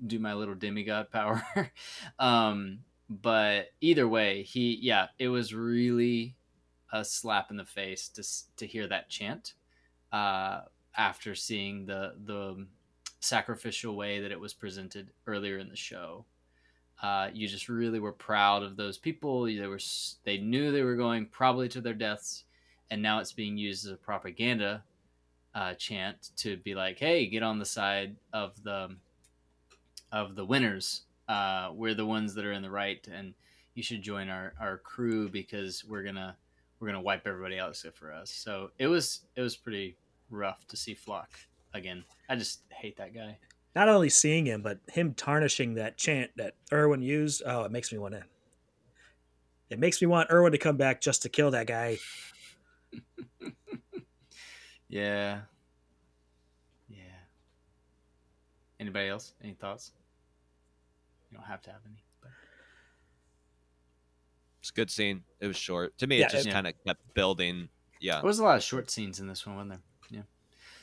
A: do my little demigod power. um, but either way, he yeah, it was really a slap in the face to to hear that chant uh, after seeing the the sacrificial way that it was presented earlier in the show. Uh, you just really were proud of those people. They were they knew they were going probably to their deaths, and now it's being used as a propaganda uh, chant to be like, "Hey, get on the side of the of the winners. Uh, we're the ones that are in the right, and you should join our, our crew because we're gonna we're gonna wipe everybody out except for us." So it was it was pretty rough to see Floch again. I just hate that guy.
B: Not only seeing him, but him tarnishing that chant that Erwin used. Oh, it makes me want to. It makes me want Erwin to come back just to kill that guy.
A: Yeah. Yeah. Anybody else? Any thoughts? You don't have to have any. But...
C: It's a good scene. It was short. To me, yeah, it just yeah. kind of kept building. Yeah.
A: There was a lot of short scenes in this one, wasn't there? Yeah.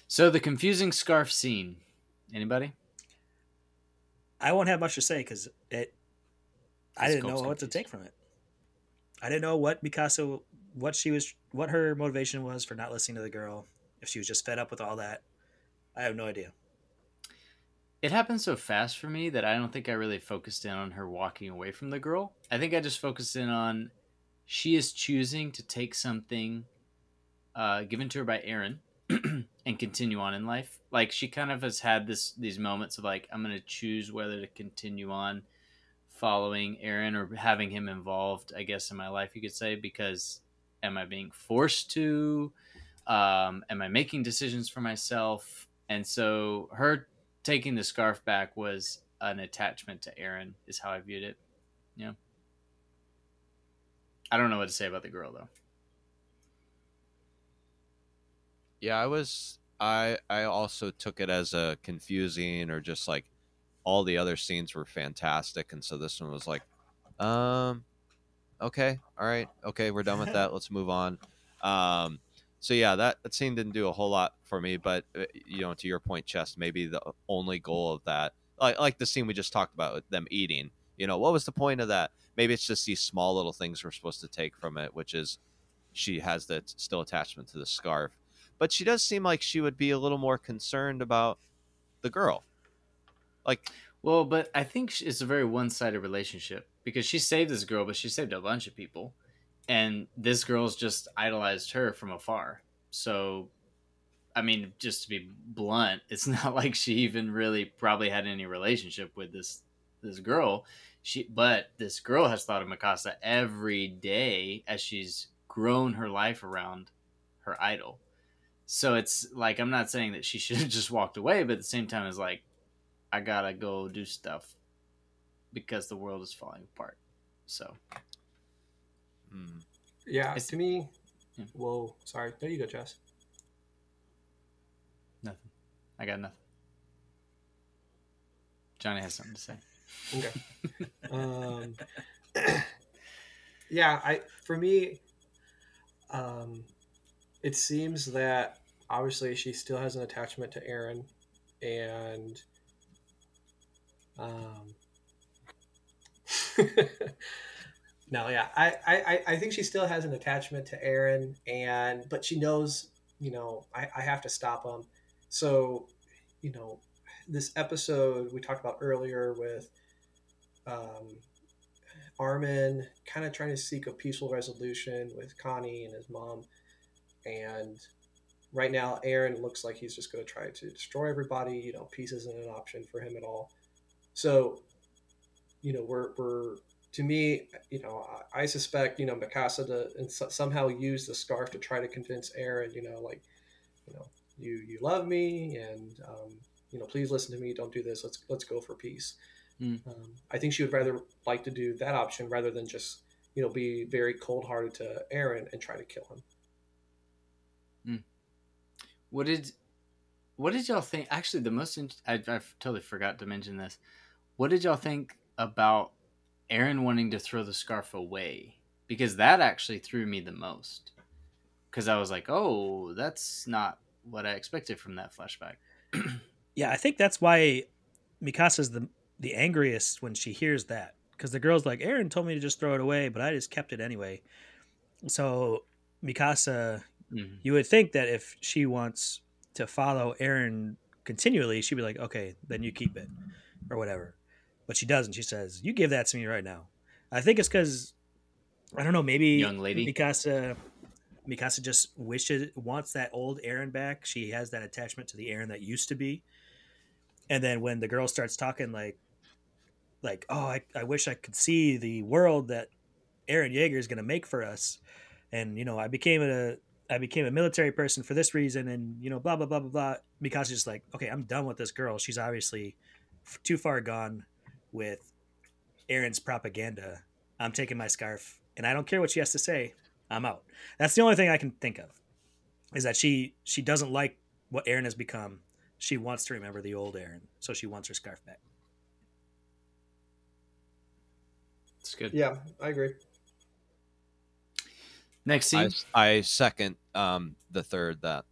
A: So the confusing scarf scene. Anybody?
B: I won't have much to say because it. I didn't know what to take from it. I didn't know what Mikasa, what she was, what her motivation was for not listening to the girl if she was just fed up with all that. I have no idea.
A: It happened so fast for me that I don't think I really focused in on her walking away from the girl. I think I just focused in on she is choosing to take something uh, given to her by Eren and continue on in life. Like she kind of has had this these moments of like I'm going to choose whether to continue on following Eren or having him involved, I guess, in my life, you could say, because am I being forced to? Um, am I making decisions for myself? And so her taking the scarf back was an attachment to Eren, is how I viewed it. Yeah. I don't know what to say about the girl though.
C: Yeah, I was I I also took it as a confusing or just like all the other scenes were fantastic and so this one was like um okay, all right, okay, we're done with that. Let's move on. Um so yeah, that, that scene didn't do a whole lot for me, but uh, you know, to your point, Chest, maybe the only goal of that, like like the scene we just talked about with them eating. You know, what was the point of that? Maybe it's just these small little things we're supposed to take from it, which is she has that still attachment to the scarf, but she does seem like she would be a little more concerned about the girl. Like,
A: well, but I think it's a very one-sided relationship because she saved this girl, but she saved a bunch of people and this girl's just idolized her from afar. So, I mean, just to be blunt, it's not like she even really probably had any relationship with this this girl. She, but this girl has thought of Mikasa every day as she's grown her life around her idol. So it's like I'm not saying that she should have just walked away, but at the same time, it's like I gotta go do stuff because the world is falling apart. So
D: Mm. Yeah, it's, to me. Yeah. Whoa, sorry. There you go, Jess.
A: Nothing. I got nothing. Johnny has something to say.
D: Okay. um, yeah, I for me, um, it seems that obviously she still has an attachment to Eren, and um, no, yeah, I, I, I think she still has an attachment to Eren, and but she knows, you know, I, I have to stop him. So, you know, this episode we talked about earlier with um, Armin kind of trying to seek a peaceful resolution with Connie and his mom, and right now Eren looks like he's just going to try to destroy everybody. You know, peace isn't an option for him at all. So, you know, we're we're to me, you know, I, I suspect you know Mikasa to and so, somehow use the scarf to try to convince Eren, you know, like, you know, you you love me and um, you know, please listen to me. Don't do this. Let's let's go for peace.
A: Mm.
D: Um, I think she would rather like to do that option rather than just you know be very cold hearted to Eren and try to kill him.
A: What did what did y'all think? Actually, the most in- I, I totally forgot to mention this. What did y'all think about Eren wanting to throw the scarf away? Because that actually threw me the most. Because I was like, oh, that's not what I expected from that flashback.
B: Yeah, I think that's why Mikasa's the the angriest when she hears that because the girl's like, Eren told me to just throw it away, but I just kept it anyway. So Mikasa,
A: Mhm.
B: you would think that if she wants to follow Eren continually, she'd be like, okay, then you keep it or whatever. But she doesn't. She says, you give that to me right now. I think it's because I don't know. Maybe
A: Young lady.
B: Mikasa. Mikasa just wishes wants that old Eren back. She has that attachment to the Eren that used to be. And then when the girl starts talking like like, oh, I, I wish I could see the world that Eren Yeager is gonna make for us. And, you know, I became a I became a military person for this reason and, you know, blah blah blah blah blah. Mikasa's just like, okay, I'm done with this girl. She's obviously f- too far gone with Eren's propaganda. I'm taking my scarf and I don't care what she has to say. I'm out. That's the only thing I can think of. Is that she she doesn't like what Eren has become. She wants to remember the old Eren, so she wants her scarf back.
A: It's good.
D: Yeah, I agree.
A: Next
C: I,
A: scene.
C: I second um, the third that.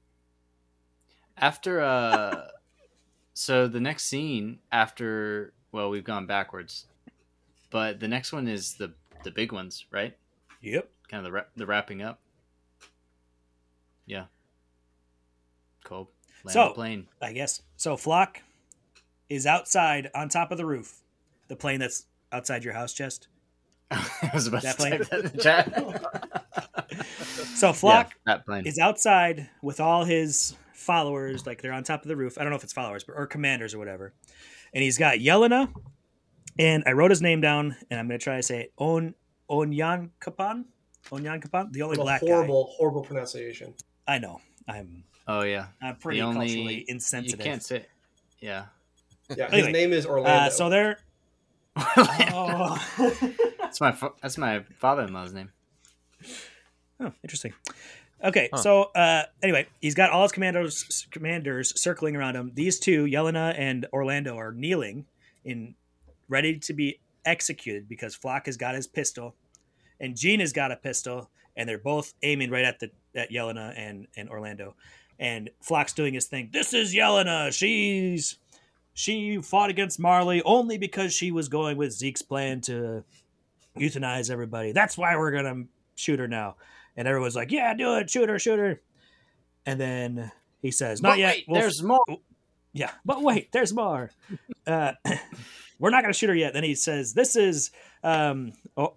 A: after uh so the next scene after well we've gone backwards but the next one is the the big ones right
B: Yep.
A: kind of the the wrapping up yeah cool land
B: So-
A: the plane
B: I guess. So Floch is outside on top of the roof. The plane that's outside your house chest.
A: i was about
B: That
A: to
B: plane?
A: type that in the chat
B: So Floch
A: yeah,
B: is outside with all his followers, like they're on top of the roof. I don't know if it's followers, but or commanders or whatever. And he's got Yelena, and I wrote his name down, and I'm gonna try to say it. On Onyan Kapan, Onyan Kapan, the only black
D: horrible, horrible pronunciation.
B: I know. I'm
A: oh yeah
B: I'm pretty
A: the only
B: culturally
A: you
B: insensitive.
A: can't say yeah
D: Yeah,
B: Anyway,
D: his name is Orlando.
B: Uh, so they're. Oh.
A: that's my that's my father-in-law's name
B: Oh, interesting. Okay,
C: Huh.
B: so uh, anyway, he's got all his commanders commanders circling around him. These two, Yelena and Orlando, are kneeling in ready to be executed because Floch has got his pistol, and Jean has got a pistol, and they're both aiming right at the at Yelena and and Orlando. And Floch's doing his thing. This is Yelena. She's she fought against Marley only because she was going with Zeke's plan to euthanize everybody. That's why we're gonna shoot her now. And everyone's like, "Yeah, do it, shoot her, shoot her." And then he says, "Not
A: But
B: yet.
A: wait,
B: We'll
A: there's more
B: yeah, but wait, there's more. Uh, we're not going to shoot her yet. Then he says, "This is um, oh,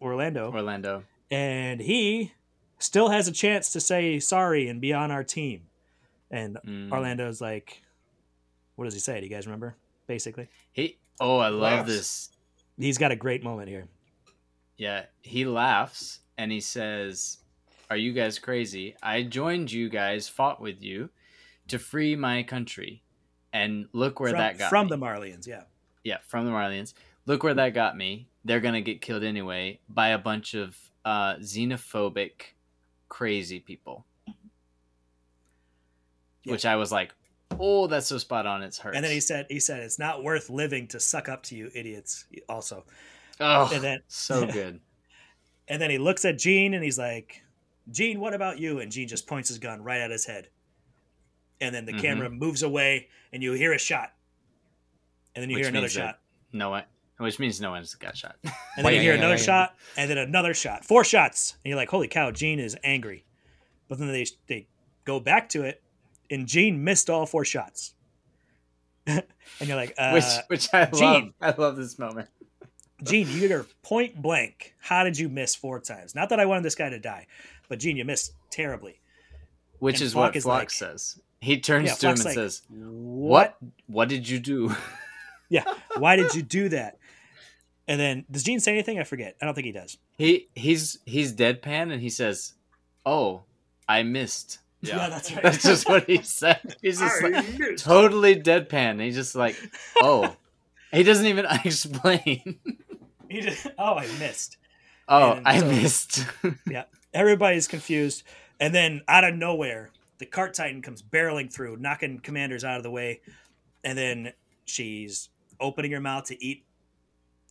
B: Orlando,
A: orlando
B: and he still has a chance to say sorry and be on our team." And
A: Mm.
B: Orlando's like, "What does he say? Do you guys remember?" Basically,
A: he oh i love
D: Laughs.
A: this
B: he's got a great moment here.
A: Yeah, he laughs and he says, Are you guys crazy? I joined you guys, fought with you to free my country. And look where
B: from,
A: that got me.
B: from
A: me.
B: the Marleyans, yeah.
A: yeah, from the Marleyans. Look where that got me. They're going to get killed anyway by a bunch of uh, xenophobic, crazy people.
B: Yeah.
A: Which I was like, Oh, that's so spot on. It's hurts.
B: And then he said, "He said it's not worth living to suck up to you idiots." Also,
A: Oh,
B: and then
A: so good.
B: And then he looks at Jean and he's like, Jean, what about you? And Jean just points his gun right at his head. And then the
A: Mhm.
B: camera moves away and you hear a shot. And then you
A: Which
B: hear another shot.
A: No one, which means no one's got shot.
B: And then you hear
C: yeah,
B: another
C: yeah, yeah.
B: shot and then another shot. Four shots. And you're like, holy cow, Jean is angry. But then they, they go back to it and Jean missed all four shots. and you're like, uh,
A: which which I love.
B: Jean.
A: I love this moment.
B: Jean, you are point blank. How did you miss four times? Not that I wanted this guy to die, but Jean, you missed terribly.
A: Which
B: And
A: is
B: Floch
A: what
B: is
A: Floch
B: like-
A: says. He turns
B: Yeah,
A: to him and
B: like,
A: says,
B: What?
A: "What? What did you do?"
B: Yeah. Why did you do that? And then does Jean say anything? I forget. I don't think he does.
A: He he's he's deadpan and he says, "Oh, I missed."
C: Yeah.
B: that's right.
A: That's just what he said. He's just like,
D: missed.
A: totally deadpan. He's just like, "Oh." He doesn't even explain.
B: He just, oh, I missed.
A: oh,
B: And
A: I
B: so-
A: missed.
B: Yeah, everybody's confused, and then out of nowhere, the cart titan comes barreling through, knocking commanders out of the way, and then she's opening her mouth to eat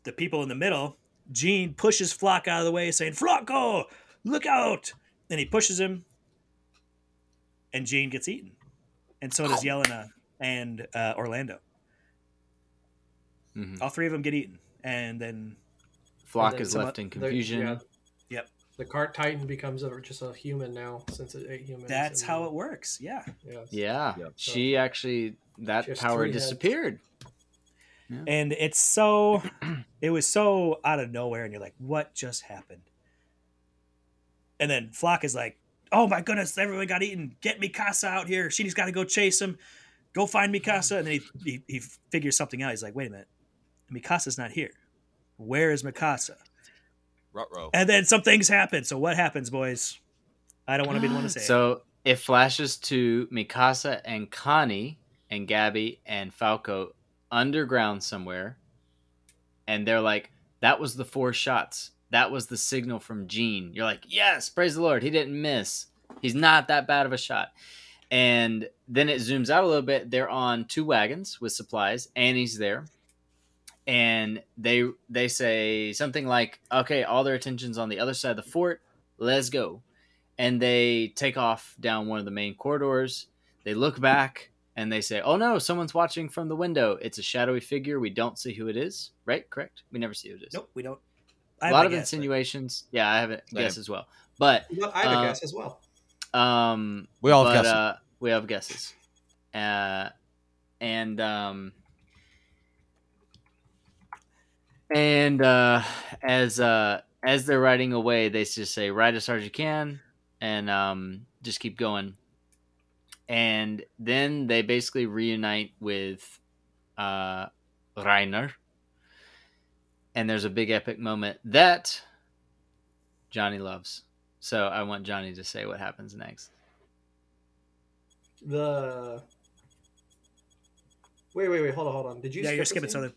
B: the people in the middle. Jean pushes Floch out of the way, saying, "Flocko, look out!" And he pushes him, and Jean gets eaten, and so does Yelena and uh, Orlando.
A: Mhm.
B: All three of them get eaten, and then
D: Floch
A: is left in confusion.
D: yeah.
B: Yep.
D: The cart titan becomes a, just a human now since it ate humans.
B: that's how it works. Yeah.
D: Yeah.
A: Yeah,
C: Yep.
A: she actually that power
D: three heads.
A: disappeared.
B: and it's so it was so out of nowhere and you're like what just happened and then floch is like oh my goodness everyone got eaten get mikasa out here she's got to go chase him go find mikasa and then he, he, he figures something out he's like wait a minute mikasa's not here where is mikasa
C: Ruh-roh.
B: and then some things happen so what happens boys i don't want to be the one to say it.
A: So it flashes to Mikasa and Connie and Gabi and Falco underground somewhere, and they're like, "That was the four shots. That was the signal from Jean." You're like, "Yes, praise the Lord. He didn't miss. He's not that bad of a shot." And then it zooms out a little bit. They're on two wagons with supplies. And Annie's there, and they they say something like, "Okay, all their attention's on the other side of the fort. Let's go." and they take off down one of the main corridors. They look back and they say, "Oh no, someone's watching from the window. It's a shadowy figure. We don't see who it is. Right? Correct? We never see who it is.
B: nope we don't
A: A
B: I have
A: lot of
B: guess, but-
A: insinuations. Yeah, I have a
C: Same.
A: guess as well. But
D: Well, I have a
A: Uh,
D: guess as well.
A: um,
C: We all have
A: but,
C: guesses.
A: Uh, we have guesses. Uh, and um, and uh, as uh, as they're riding away, they just say, "Ride as hard as you can," and um, just keep going. And then they basically reunite with uh, Reiner, and there's a big epic moment that Johnny loves. So I want Johnny to say what happens next.
D: The wait, wait, wait. Hold on, hold on. Did you?
B: yeah you're
D: skip
B: skipping something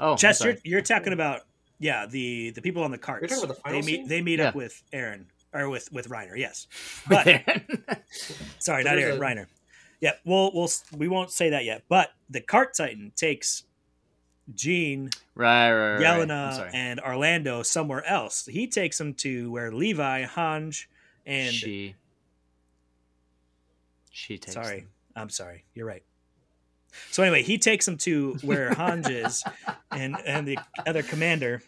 A: Oh, I'm
B: Chess, you're, you're talking about yeah the the people on the carts.
D: talking about the final
B: they meet
D: scene?
B: they meet
A: Yeah.
B: up with Eren or with with Reiner. Yes, but
A: Eren.
B: sorry,
D: So
B: not Eren.
D: a-
B: Reiner. Yeah, we'll we'll we won't say that yet. But the cart titan takes Jean,
A: right, right, right. right.
B: Yelena,
A: sorry.
B: and Orlando somewhere else. He takes them to where Levi, Hange, and
A: she she takes
B: sorry,
A: them.
B: I'm sorry. You're right. So anyway, he takes him to where Hange is, and and the other commander,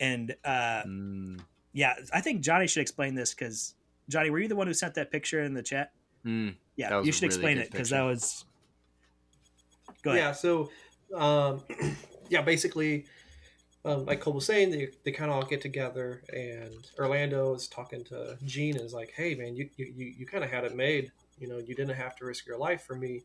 B: and uh,
A: Mm,
B: Yeah, I think Johnny should explain this because Johnny, were you the one who sent that picture in the chat?
A: mm.
B: Yeah, you should
A: really
B: explain it because that was. Go ahead.
D: Yeah. So, um, yeah, basically, um, like Cole was saying, they, they kind of all get together, and Orlando is talking to Jean and is like, "Hey, man, you you, you, you kind of had it made. You know, you didn't have to risk your life for me,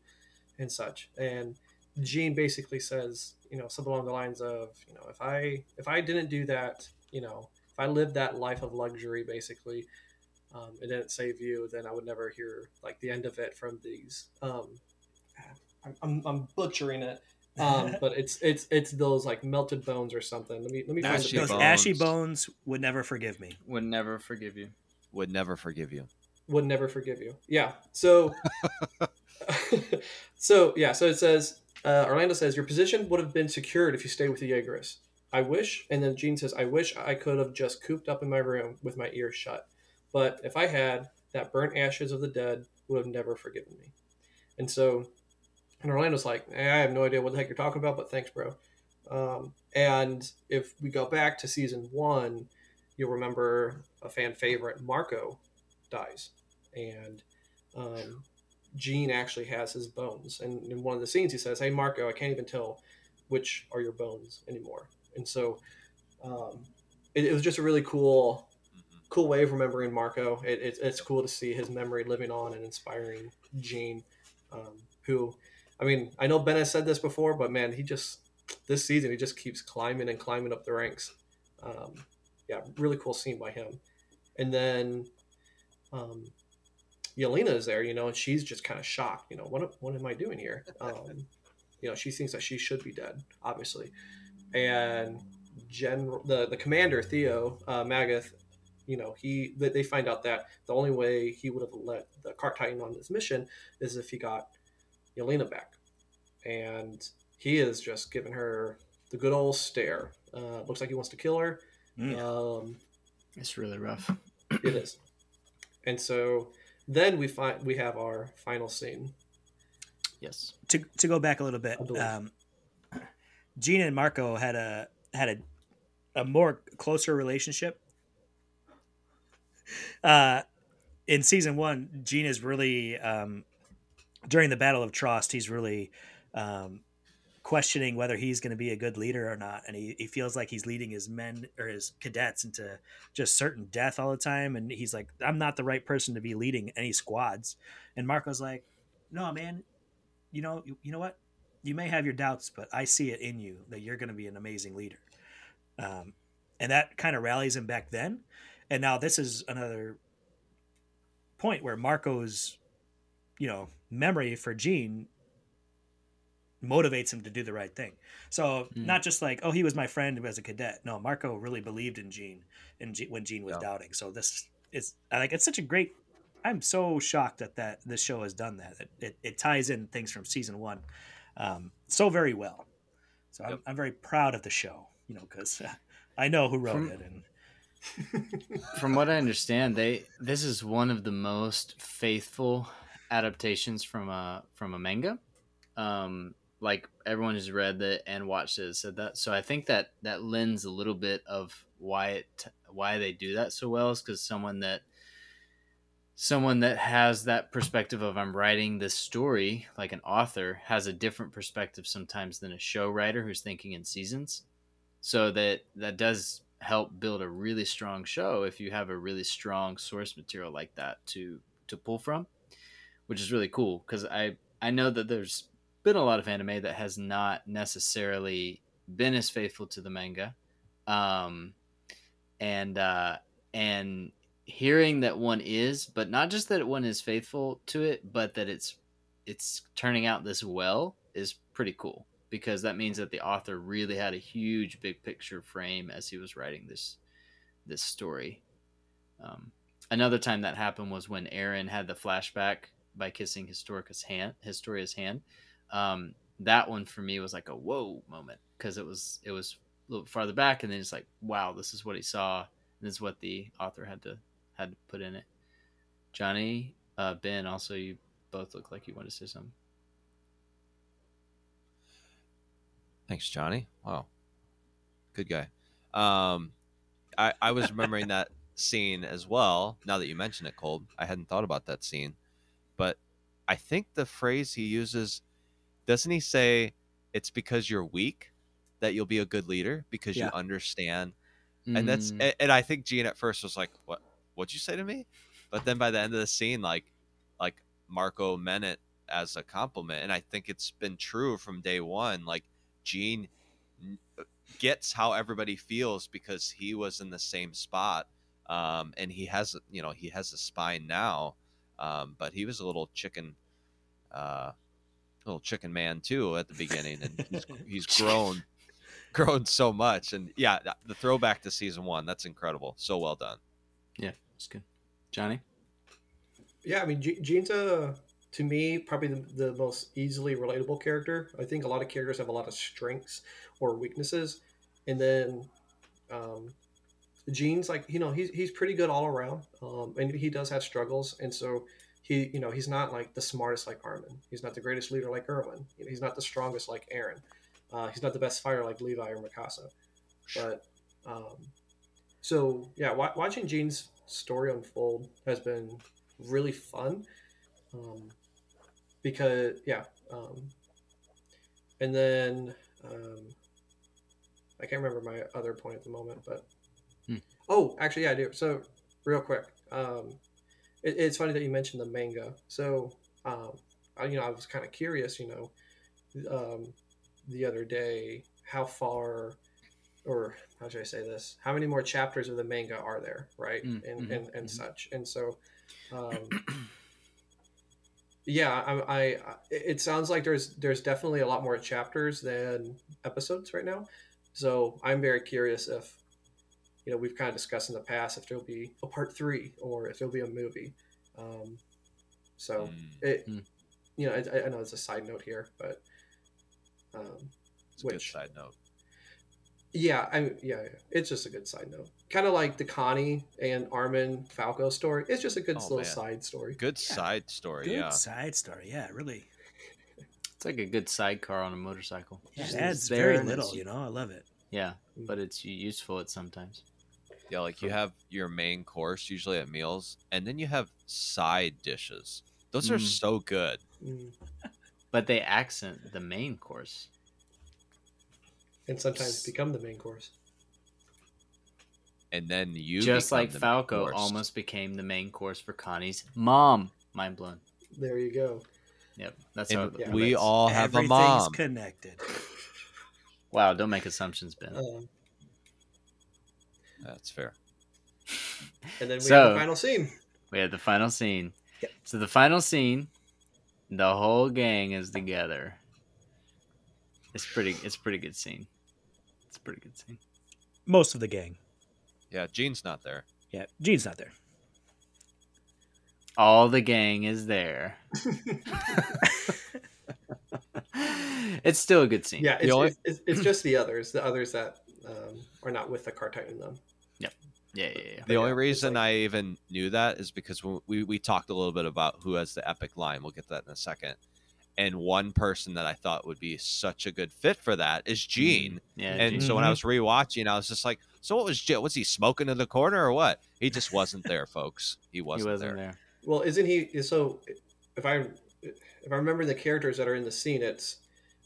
D: and such." And Jean basically says, you know, something along the lines of, you know, if I if I didn't do that, you know, if I lived that life of luxury, basically, um, it didn't save you, then I would never hear like the end of it from these. Um, I'm, I'm, I'm butchering it, um, but it's it's it's those like melted bones or something. Let me let me find the
C: Ashy
B: Those
C: bones.
B: ashy bones would never forgive me.
A: would never forgive you.
C: Would never forgive you.
D: would never forgive you. Yeah. So, so yeah. So it says uh, Orlando says your position would have been secured if you stayed with the Jaegerists. I wish, and then Jean says, I wish I could have just cooped up in my room with my ears shut. But if I had, that burnt ashes of the dead would have never forgiven me. And so, and Orlando's like, eh, I have no idea what the heck you're talking about, but thanks, bro. Um, and if we go back to season one, you'll remember a fan favorite, Marco, dies and um, Jean actually has his bones. And in one of the scenes, he says, "Hey, Marco, I can't even tell which are your bones anymore." And so, um, it, it was just a really cool, cool way of remembering Marco. It, it, it's cool to see his memory living on and inspiring Jean, um, who, I mean, I know Ben has said this before, but man, he just this season he just keeps climbing and climbing up the ranks. Um, yeah, really cool scene by him. And then um, Yelena is there, you know, and she's just kind of shocked. You know, what what am I doing here? Um, you know, she thinks that she should be dead, obviously. And general the the commander Theo uh, Magath, you know, he they find out that the only way he would have let the Cart Titan on this mission is if he got Yelena back, and he is just giving her the good old stare. Uh, looks like he wants to kill her.
B: Mm.
A: Um, it's really rough.
D: it is, and so then we find we have our final scene.
A: Yes.
B: To to go back a little bit,
D: I
B: um, Gina and Marco had a had a a more closer relationship. Uh, in season one, Gina's really um, during the Battle of Trost. He's really um, questioning whether he's going to be a good leader or not, and he, he feels like he's leading his men or his cadets into just certain death all the time. And he's like, "I'm not the right person to be leading any squads." And Marco's like, "No, man, you know, you, you know what? You may have your doubts, but I see it in you that you're going to be an amazing leader." Um, and that kind of rallies him back then. And now this is another point where Marco's, you know, memory for Jean motivates him to do the right thing. So
A: Hmm.
B: not just like, oh, he was my friend as a cadet. No, Marco really believed in Jean, and Jean, when Jean was
C: Yeah.
B: doubting. So this is like it's such a great. I'm so shocked that that this show has done that. It, it, it ties in things from season one, um, so very well. So I'm, I'm very proud of the show, you know, because I know who wrote
A: From-
B: it, and
A: From what I understand, they this is one of the most faithful adaptations from a from a manga. Um, like everyone who's read it and watched it said that. So I think that that lends a little bit of why it why they do that so well is because someone that someone that has that perspective of I'm writing this story like an author has a different perspective sometimes than a show writer who's thinking in seasons. So that that does help build a really strong show if you have a really strong source material like that to to pull from, which is really cool because I I know that there's been a lot of anime that has not necessarily been as faithful to the manga, um, and uh, and hearing that one is, but not just that one is faithful to it, but that it's it's turning out this well is pretty cool because that means that the author really had a huge big picture frame as he was writing this this story. Um, another time that happened was when Eren had the flashback by kissing Historica's hand, Historia's hand. Um, that one for me was like a whoa moment because it was it was a little farther back, and then it's like wow, this is what he saw, and this is what the author had to had to put in it. Johnny, uh, Ben, also you both look like you want to say something.
C: Thanks, Johnny. Wow, good guy. Um, I I was remembering that scene as well. Now that you mention it, Cole, I hadn't thought about that scene, but I think the phrase he uses doesn't he say it's because you're weak that you'll be a good leader because you
B: Yeah.
C: understand and that's
A: Mm,
C: and, and I think Jean at first was like, "What? What'd you say to me?" But then by the end of the scene, like, like Marco meant it as a compliment, and I think it's been true from day one. Like, Jean gets how everybody feels because he was in the same spot, um, and he has, you know, he has a spine now, um, but he was a little chicken, uh, little chicken man too at the beginning, and he's he's grown grown so much and yeah the throwback to season one that's incredible so well done
A: yeah, it's good. Johnny,
D: Yeah, I mean, G- Jean's a, to me, probably the, the most easily relatable character. I think a lot of characters have a lot of strengths or weaknesses. And then um, Jean's like, you know, he's, he's pretty good all around. Um, and he does have struggles. And so he, you know, he's not like the smartest like Armin. He's not the greatest leader like Erwin. He's not the strongest like Eren. Uh, he's not the best fighter like Levi or Mikasa. But um, so yeah, wa- watching Jean's story unfold has been really fun um, because yeah um, and then um, i can't remember my other point at the moment but
A: Hmm.
D: oh actually yeah i do so real quick um, it, it's funny that you mentioned the manga so um, I, you know i was kind of curious you know um, the other day how far or how should I say this? How many more chapters of the manga are there, right?
A: Mm,
D: and,
A: mhm,
D: and and
A: mhm.
D: such. And so, um, yeah, I, I- it sounds like there's there's definitely a lot more chapters than episodes right now. So I'm very curious if, you know, we've kind of discussed in the past if there'll be a part three or if there'll be a movie. Um, so
C: Mm,
D: it,
A: Mm.
D: you know, I, I know it's a side note here, but. Um,
C: it's a good side note.
D: yeah, I yeah, yeah. it's just a good side note. Kind of like the Connie and Armin Falco story. It's just a good
C: Oh,
D: little
C: man.
D: side story.
C: Good side story.
B: Good
C: yeah.
B: side story. Yeah, really.
A: It's like a good sidecar on a motorcycle.
B: Yeah, it adds very little. You know, I love it.
A: Yeah, but it's useful at sometimes.
C: Yeah, like you have your main course usually at meals, and then you have side dishes. Those are
A: Mm.
C: so good.
D: Mm.
A: But they accent the main course.
D: And sometimes become the main course.
C: And then you
A: Just like
C: the
A: Falco
C: course.
A: almost became the main course for Connie's mom. Mind blown.
D: There you go.
A: Yep, that's how
C: And
A: it
D: Yeah.
C: we all have a
B: Everything's
C: mom.
B: connected.
A: Wow, don't make assumptions, Ben.
D: Um,
C: That's fair.
D: and then we
A: So-
D: have the final scene.
A: We had the final scene.
B: Yep.
A: So the final scene, the whole gang is together. It's pretty. It's a pretty good scene. It's a pretty good scene.
B: Most of the gang.
C: Yeah, Jean's not there.
B: Yeah, Jean's not there.
A: All the gang is there. it's still a good scene.
D: Yeah, it's,
C: only-
D: it's, it's, it's just the others, the others that um, are not with the cart titan them.
A: Yeah, yeah, yeah. yeah.
C: The
D: yeah,
C: only
D: it's
C: reason
D: like-
C: I even knew that is because we, we talked a little bit about who has the epic line. We'll get to that in a second. And one person that I thought would be such a good fit for that is Jean.
A: Yeah,
C: And
A: Jean.
C: so when I
B: Mhm.
C: was rewatching, I was just like, "So what was Jean? Was he smoking in the corner or what?" He just wasn't there, folks. He
A: he
C: wasn't,
A: wasn't
C: there.
A: there.
D: Well, isn't he? So, if I if I remember the characters that are in the scene, it's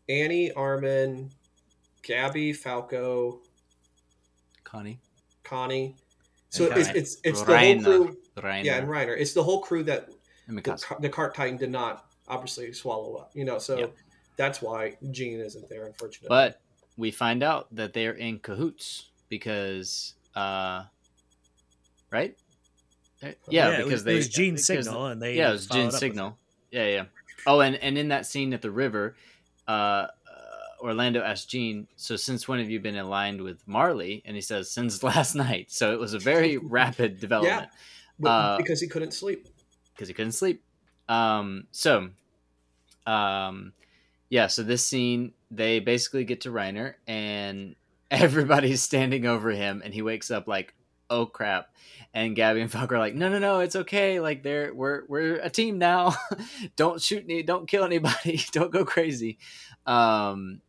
D: Annie, Armin, Gabi, Falco,
A: Connie,
D: Connie. So
A: And
D: it's it's it's the whole crew.
A: Reiner,
D: Yeah, and Reiner. It's the whole crew that the, the cart titan did not obviously swallow up. You know, so
A: Yep.
D: that's why Jean isn't there, unfortunately.
A: But we find out that they're in cahoots because, uh, right? Yeah,
B: it
A: because
B: was,
A: they
B: it was Jean's
A: because-
B: signal, and they
A: yeah, it was
B: followed
A: Jean's
B: up with
A: signal. Yeah, yeah. Oh, and and in that scene at the river, uh, Orlando asked Jean, "So since when have you been aligned with Marley?" And he says, "Since last night." So it was a very rapid development
D: But-
A: uh,
D: because he couldn't sleep.
A: because he couldn't sleep. Um, so, um, yeah. So this scene, they basically get to Reiner, and everybody's standing over him, and he wakes up like, "Oh crap!" And Gabi and Falco are like, "No, no, no, it's okay. Like, they're we're we're a team now. don't shoot any, don't kill anybody. don't go crazy." Um,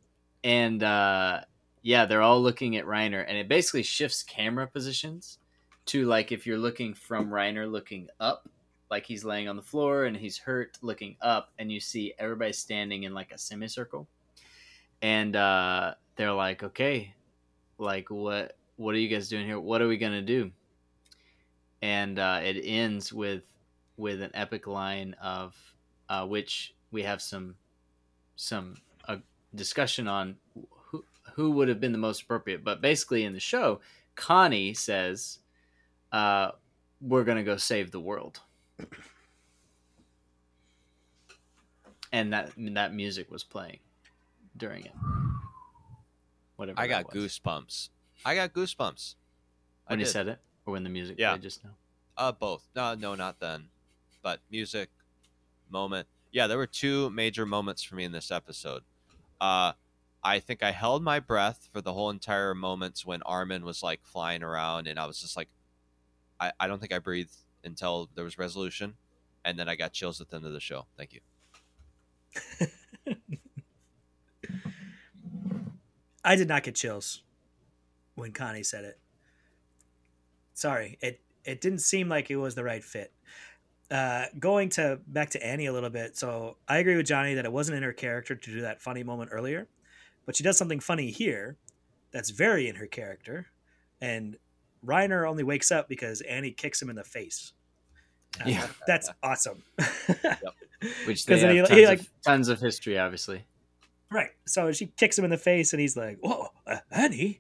A: and uh, yeah, they're all looking at Reiner, and it basically shifts camera positions to like if you're looking from Reiner looking up, like he's laying on the floor and he's hurt, looking up, and you see everybody standing in like a semicircle, and uh, they're like, "Okay, like what? What are you guys doing here? What are we gonna do?" And uh, it ends with with an epic line of uh, which we have some some discussion on who who would have been the most appropriate. But basically, in the show, Connie says, uh, "We're gonna go save the world," and that that music was playing during it. Whatever.
C: I got goosebumps. I got goosebumps. I
A: when you
C: did.
A: said it, or when the music
C: Yeah.
A: played just now.
C: Uh, both. No, no, not then. But music, moment. Yeah, there were two major moments for me in this episode. Uh, I think I held my breath for the whole entire moments when Armin was like flying around, and I was just like, I, I don't think I breathed until there was resolution, and then I got chills at the end of the show. Thank you.
B: I did not get chills when Connie said it. Sorry, it it didn't seem like it was the right fit. Uh, going to back to Annie a little bit, so I agree with Johnny that it wasn't in her character to do that funny moment earlier, but she does something funny here that's very in her character, and Reiner only wakes up because Annie kicks him in the face. Uh,
A: Yeah.
B: that's awesome.
A: Which
B: 'Cause
A: they have
B: he-
A: tons,
B: he,
A: of,
B: like-
A: tons of history, obviously.
B: Right. So she kicks him in the face, and he's like, "Whoa!" uh, Annie,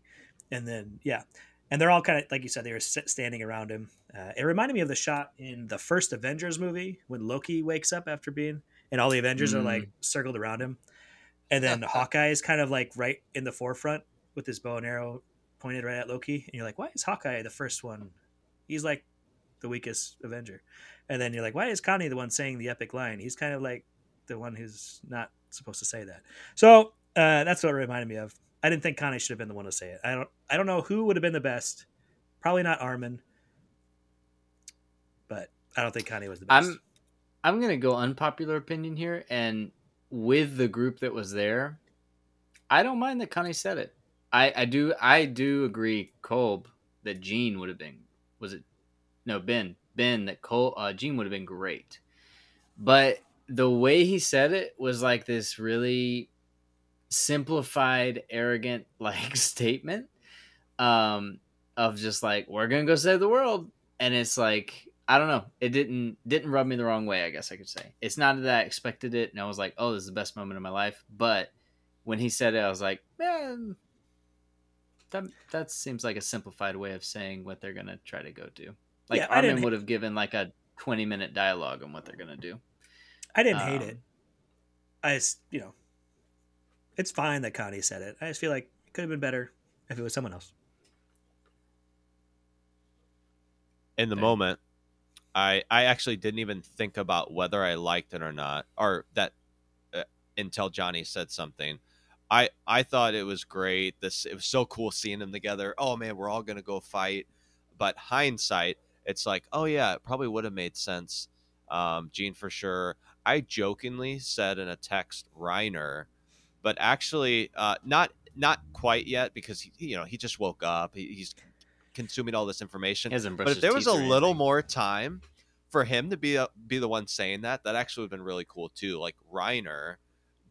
B: and then yeah, and they're all kind of like you said they were standing around him. Uh, it reminded me of the shot in the first Avengers movie when Loki wakes up after being, and all the Avengers are like circled around him, and then Hawkeye is kind of like right in the forefront with his bow and arrow pointed right at Loki, and you're like, why is Hawkeye the first one? He's like the weakest Avenger, and then you're like, why is Connie the one saying the epic line? He's kind of like the one who's not supposed to say that. So uh, that's what it reminded me of. I didn't think Connie should have been the one to say it. I don't. I don't know who would have been the best. Probably not Armin, I don't think Connie was the best.
A: I'm I'm gonna go unpopular opinion here, and with the group that was there, I don't mind that Connie said it. I I do I do agree, Cole, that Jean would have been was it no Ben Ben that Cole uh, Jean would have been great, but the way he said it was like this really simplified, arrogant like statement um, of just like we're gonna go save the world, and it's like I don't know, it didn't didn't rub me the wrong way. I guess I could say it's not that I expected it, and I was like, oh, this is the best moment of my life. But when he said it, I was like, man. That, that seems like a simplified way of saying what they're gonna try to go do. Like
B: Yeah,
A: Armin would have given like a twenty minute dialogue on what they're gonna do.
B: I didn't hate
A: Um,
B: it. I just, you know, it's fine that Connie said it. I just feel like it could have been better if it was someone else.
C: in the
A: Dang.
C: moment i i actually didn't even think about whether i liked it or not or that uh, until johnny said something. I i thought it was great. This it was so cool seeing them together. Oh man we're all gonna go fight. But hindsight it's like oh yeah it probably would have made sense um jean for sure. I jokingly said in a text reiner but actually uh not not quite yet because he you know he just woke up. He, he's consuming all this information but if there was a little
A: anything.
C: more time for him to be a, be the one saying that, that actually would have been really cool too. Like Reiner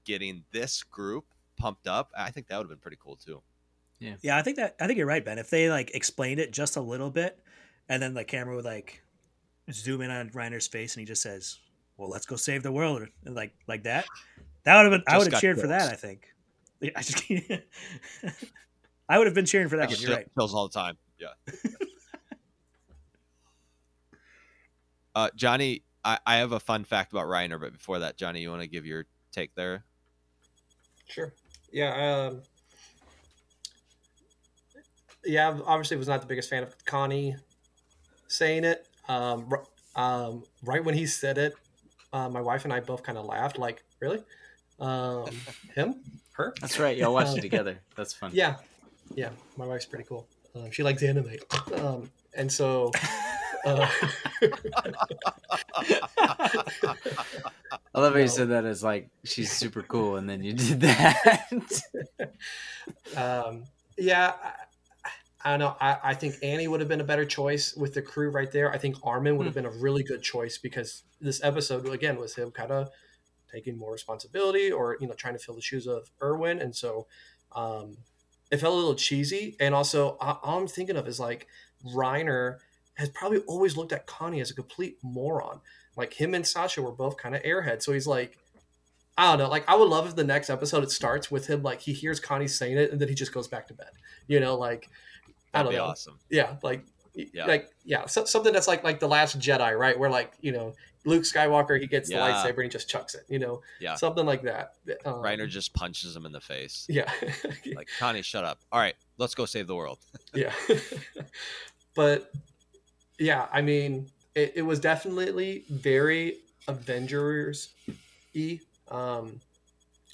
C: getting this group pumped up, I think that would have been pretty cool too.
B: Yeah, yeah, I think that I think you're right, Ben. If they like explained it just a little bit, and then the camera would like zoom in on Reiner's face, and he just says, "Well, let's go save the world," or like like that, that would have been. I would have
C: got
B: cheered for that. I think. I just I would have been cheering for that.
C: I
B: that
C: get
B: one. You're right.
C: chills all the time. Yeah. uh, Johnny, I, I have a fun fact about Reiner, but before that, Johnny, you want to give your take there?
D: Sure. Yeah. Um, yeah. Obviously, was not the biggest fan of Connie saying it. Um, r- um, right when he said it, uh, my wife and I both kind of laughed. Like, really? Um, him? Her?
A: That's right. Y'all watched
D: Um,
A: it together. That's fun.
D: Yeah. Yeah. My wife's pretty cool. Um, she likes anime. Um, and so. Uh,
A: I love how you said that as like she's super cool, and then you did that.
D: um, yeah, I, I don't know. I, I think Annie would have been a better choice with the crew right there. I think Armin would have been a really good choice because this episode again was him kind of taking more responsibility or you know trying to fill the shoes of Erwin, and so um, it felt a little cheesy. And also, I, all I'm thinking of is like Reiner has probably always looked at Connie as a complete moron. Like him and Sasha were both kind of airheads, so he's like. I don't know. Like, I would love if the next episode it starts with him like he hears Connie saying it and then he just goes back to bed. You know, like I
C: That'd
D: don't
C: be
D: know.
C: awesome.
D: Yeah, like
C: Yeah.
D: like yeah, so, something that's like like the Last Jedi, right? Where like you know Luke Skywalker he gets
C: Yeah.
D: the lightsaber and he just chucks it. You know,
C: Yeah.
D: something like that. Um,
C: Reiner just punches him in the face.
D: yeah,
C: Like, Connie, shut up. All right, let's go save the world.
D: yeah. but yeah, I mean, it, it was definitely very Avengers y, um,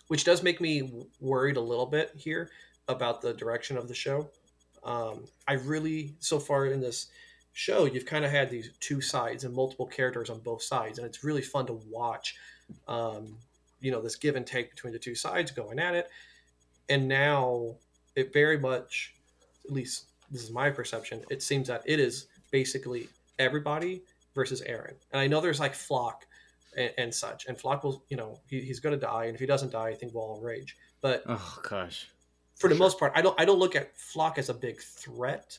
D: which does make me worried a little bit here about the direction of the show. Um, I really, so far in this show, you've kind of had these two sides and multiple characters on both sides, and it's really fun to watch. Um, you know, this give and take between the two sides going at it, and now it very much, at least this is my perception, it seems that it is basically everybody versus Eren. And I know there's like Floch and, and such, and Floch will, you know, he, he's going to die, and if he doesn't die, I think we'll all rage. But
A: oh gosh.
D: for the
C: Sure.
D: most part, I don't I don't look at Floch as a big threat.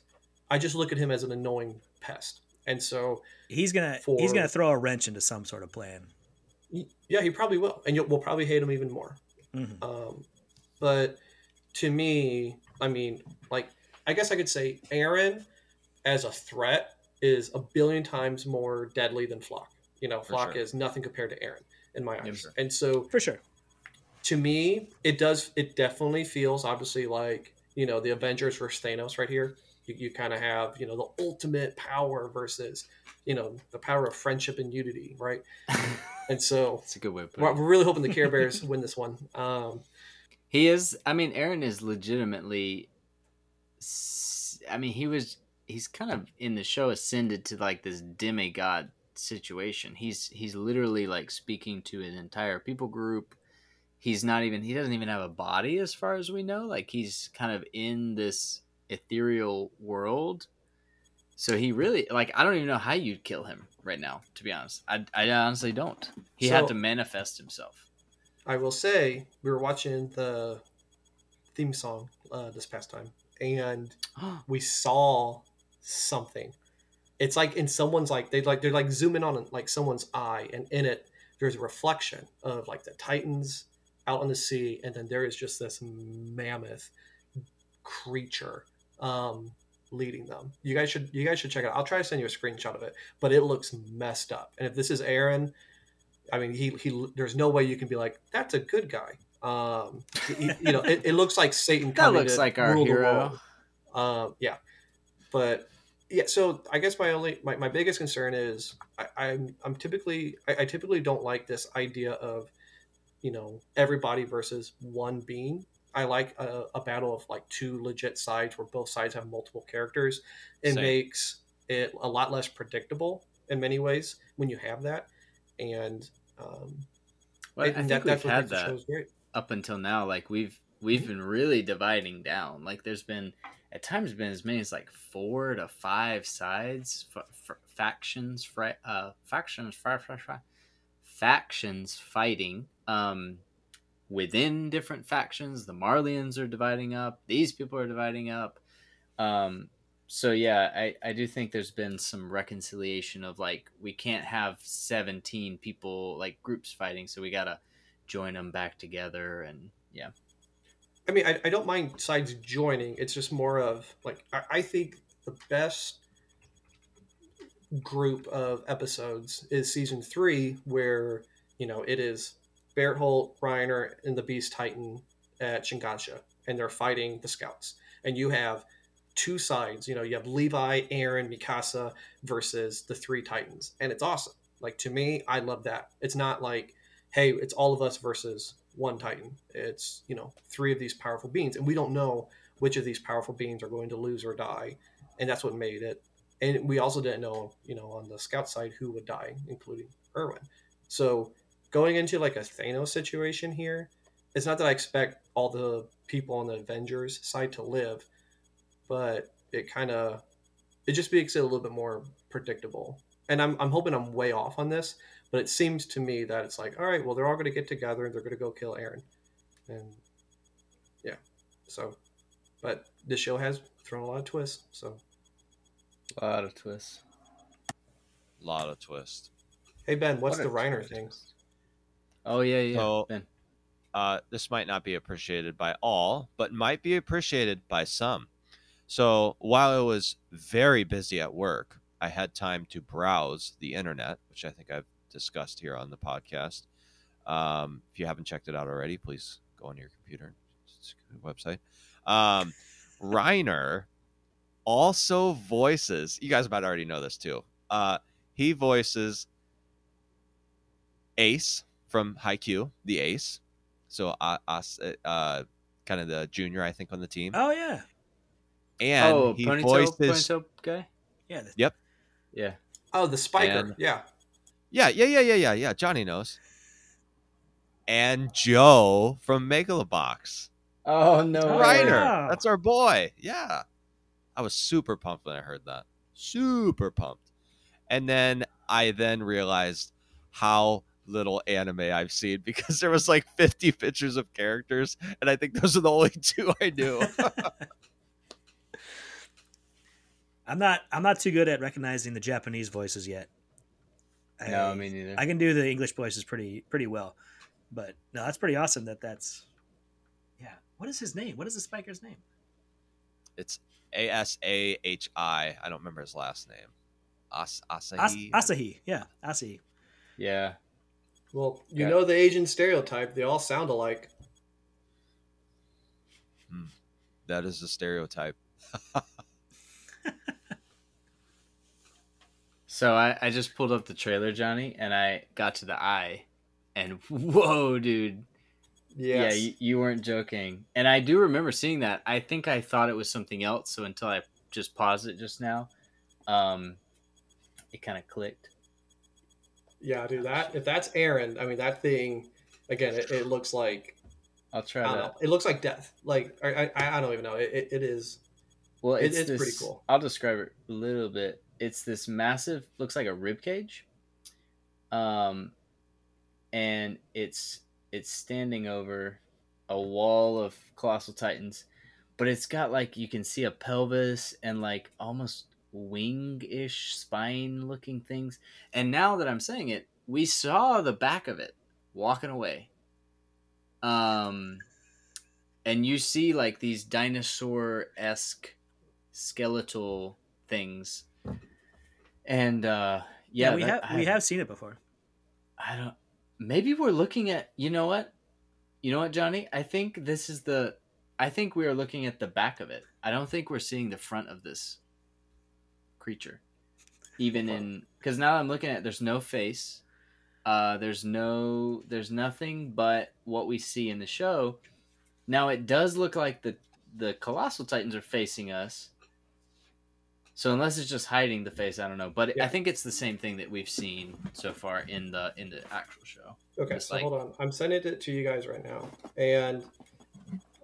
D: I just look at him as an annoying pest. And so,
B: He's gonna
D: For-
B: he's gonna throw a wrench into some sort of plan.
D: yeah, he probably will, and you'll, we'll probably hate him even more.
B: Mhm.
D: Um, but to me, I mean, like I guess I could say Eren as a threat is a billion times more deadly than Floch. You know, Floch
C: sure.
D: is nothing compared to Eren in my
A: Yeah,
D: eyes.
A: sure.
D: And so
B: For sure.
D: to me, it does. It definitely feels obviously like you know the Avengers versus Thanos right here. You, you kind of have you know the ultimate power versus you know the power of friendship and unity, right? And so
A: it's a good way
D: we're,
A: it.
D: we're really hoping the Care Bears win this one. Um,
A: He is. I mean, Eren is legitimately. i mean, he was. He's kind of in the show ascended to like this demigod situation. He's he's literally like speaking to an entire people group. He's not even. He doesn't even have a body, as far as we know. Like he's kind of in this ethereal world. So he really like. I don't even know how you'd kill him right now. To be honest, I, I honestly don't. He
D: So-
A: had to manifest himself.
D: I will say we were watching the theme song uh, this past time, and we saw something. It's like in someone's like they like they're like zooming on like someone's eye, and in it there's a reflection of like the Titans out on the sea, and then there is just this mammoth creature um, leading them. You guys should you guys should check it out. I'll try to send you a screenshot of it, but it looks messed up. And if this is Eren, I mean he he there's no way you can be like that's a good guy. Um, he- you know, it, it looks like Satan.
A: That
D: coming
A: looks
D: to
A: like our hero.
D: Um, yeah, but yeah. So I guess my only my, my biggest concern is I, I'm I'm typically I, I typically don't like this idea of you know everybody versus one being. I like a, a battle of like two legit sides where both sides have multiple characters. It
C: Same.
D: makes it a lot less predictable in many ways when you have that, and um,
A: Well, I
D: and
A: think we've
D: what
A: had that
D: great.
A: up until now. Like we've we've been really dividing down. Like there's been at times been as many as like four to five sides, f- f- factions, fri- uh, factions, fri- fri- fri- factions fighting. Um, within different factions, the Marleyans are dividing up. These people are dividing up. Um, so yeah, I, I do think there's been some reconciliation of like we can't have 17 people like groups fighting, so we gotta join them back together and yeah.
D: I mean, I, I don't mind sides joining. It's just more of like I, I think the best group of episodes is season three, where you know it is Bertholdt, Reiner, and the Beast Titan at Shiganshina, and they're fighting the Scouts, and you have two sides. You know, you have Levi, Eren, Mikasa versus the three Titans, and it's awesome. Like to me, I love that. It's not like, hey, it's all of us versus one Titan. It's you know three of these powerful beings, and we don't know which of these powerful beings are going to lose or die, and that's what made it. And we also didn't know, you know, on the scout side who would die, including Erwin. So going into like a Thanos situation here, it's not that I expect all the people on the Avengers side to live, but it kind of it just makes it a little bit more predictable. And I'm I'm hoping I'm way off on this, but it seems to me that it's like, all right, well, they're all going to get together and they're going to go kill Eren, and yeah, so. But this show has thrown a lot of twists, so
A: A lot of twists.
C: A lot of twists.
D: hey Ben, what's
A: What
D: the
A: a
D: Reiner
A: twist.
D: thing?
A: Oh yeah, yeah.
C: So- uh, this might not be appreciated by all, but might be appreciated by some. So while I was very busy at work, I had time to browse the internet, which I think I've discussed here on the podcast. Um, if you haven't checked it out already, please go on your computer. It's a good website. Um, Reiner also voices. You guys might already know this too. Uh, he voices Ace from Haikyuu, the Ace. So uh, us, uh, kind of the junior, I think, on the team.
B: Oh yeah,
C: And
A: oh,
C: he
A: ponytail,
C: voiced his
A: ponytail guy.
B: yeah. the-
C: Yep.
A: Yeah.
D: Oh, the Spiker.
C: And-
D: yeah.
C: Yeah, yeah, yeah, yeah, yeah, yeah. Johnny knows. And Joe from Megalobox.
A: Oh no.
B: Oh.
C: Reiner.
B: yeah.
C: That's our boy. Yeah. I was super pumped when I heard that. Super pumped. And then I then realized how little anime I've seen because there was like 50 pictures of characters and I think those are the only two I knew.
B: I'm not. I'm not too good at recognizing the Japanese voices yet.
A: I, No,
B: I-
A: me neither.
B: I can do the English voices pretty pretty well, but no, that's pretty awesome. That that's yeah. What is his name? What is the spiker's name?
C: It's A S A H I. I don't remember his last name. As-
B: As-
C: Asahi.
B: Asahi, yeah, Asahi.
A: Yeah.
D: Well, you
A: Yeah.
D: know the Asian stereotype; they all sound alike.
C: that is a stereotype.
A: So I, I just pulled up the trailer, Johnny, and I got to the eye, and whoa, dude!
D: Yes.
A: Yeah, you, you weren't joking. And I do remember seeing that. I think I thought it was something else. So until I just paused it just now, um, it kind of clicked.
D: Yeah, dude. That if that's Eren, I mean that thing. Again, it, it looks like
A: I'll try
D: I don't
A: to.
D: know. It looks like death. Like I, I, I don't even know. It, it, it is.
A: Well,
D: It-
A: it's,
D: it's
A: this,
D: pretty cool.
A: I'll describe it a little bit. It's this massive, looks like a rib cage, um, and it's it's standing over a wall of colossal titans, but it's got like you can see a pelvis and like almost wing-ish spine-looking things. And now that I'm saying it, we saw the back of it walking away. Um, and you see like these dinosaur-esque skeletal things and uh yeah,
B: Yeah, we
A: that-
B: have we
A: I-
B: have seen it before.
A: i don't maybe we're looking at you know what you know what johnny i think this is the i think we are looking at the back of it i don't think we're seeing the front of this creature. Even in because now i'm looking at there's no face. Uh there's no there's nothing but what we see in the show. Now it does look like the the colossal titans are facing us. So unless it's just hiding the face i don't know. But i think it's the same thing that we've seen so far in the in the actual show.
D: Okay,
A: It's
D: so
A: like-
D: hold on. I'm sending it to you guys right now, and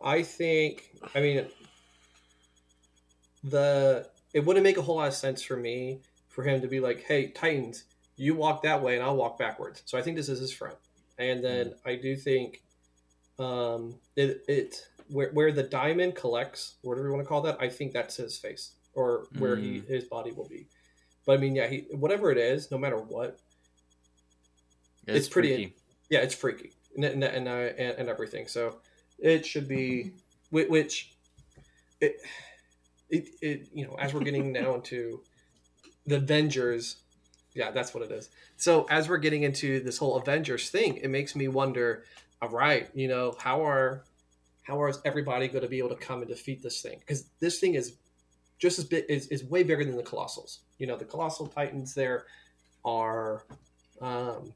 D: I think I mean the it wouldn't make a whole lot of sense for me for him to be like, "Hey, Titans, you walk that way, and I'll walk backwards." So I think this is his front, and then I do think um, it it where where the diamond collects, whatever you want to call that, I think that's his face or where he his body will be. But I mean, yeah, he whatever it is, no matter what, It's pretty-
A: freaky.
D: yeah, it's freaky and and and, uh, and, and everything. So it should be which it it, it you know as we're getting now into the Avengers, yeah, that's what it is. So as we're getting into this whole Avengers thing, it makes me wonder. All right, you know how are how is everybody going to be able to come and defeat this thing? Because this thing is just as big is, is way bigger than the Colossals. You know the Colossal Titans there are. Um,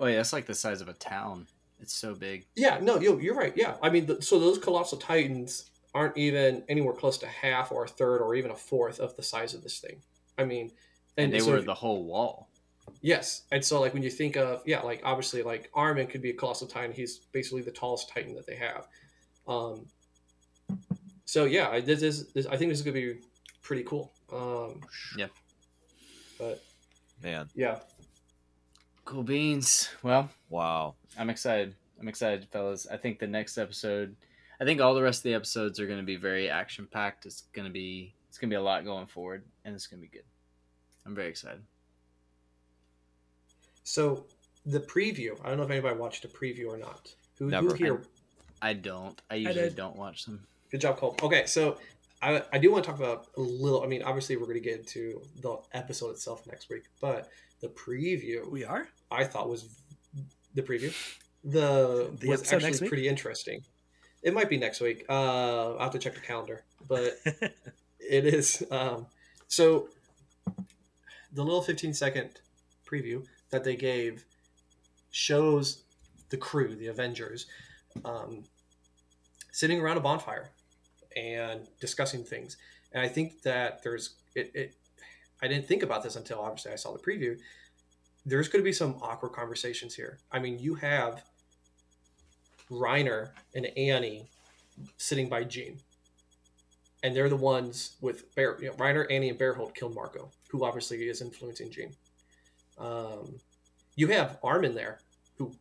A: oh yeah it's like the size of a town it's so big
D: Yeah, no, you, you're right. Yeah, I mean, the, so those colossal titans aren't even anywhere close to half or a third or even a fourth of the size of this thing. I mean,
A: and, they
D: so
A: were the whole wall
D: yes, and so like when you think of yeah, like obviously like Armin could be a colossal titan. He's basically the tallest titan that they have. Um, so yeah, this is this, I think this is gonna be pretty cool. Um,
A: Yeah.
D: but
C: Man,
D: yeah,
A: cool beans well
C: wow.
A: I'm excited. I'm excited, fellas. I think the next episode, I think all the rest of the episodes are going to be very action packed. It's going to be, it's going to be a lot going forward, and it's going to be good. I'm very excited.
D: so the preview. I don't know if anybody watched the preview or not. Who, who here
A: I don't. I usually
B: did.
A: don't watch them.
D: Good job, Cole. Okay, so I, I do want to talk about a little. I mean, obviously, we're going to get into the episode itself next week, but the preview
B: We are.
D: I thought was the preview. The,
B: The
D: was
B: episode
D: actually
B: next week?
D: pretty interesting. It might be next week. Uh, I'll have to check the calendar, but it is. Um, so the little 15 second preview that they gave shows the crew, the Avengers, um, sitting around a bonfire and discussing things. And I think that there's it, it. I didn't think about this until obviously I saw the preview. There's going to be some awkward conversations here. I mean, you have Reiner and Annie sitting by Jean and they're the ones with Bear, you know, Reiner, Annie, and Bertholdt killed Marco, who obviously is influencing Jean. Um, you have Armin there, who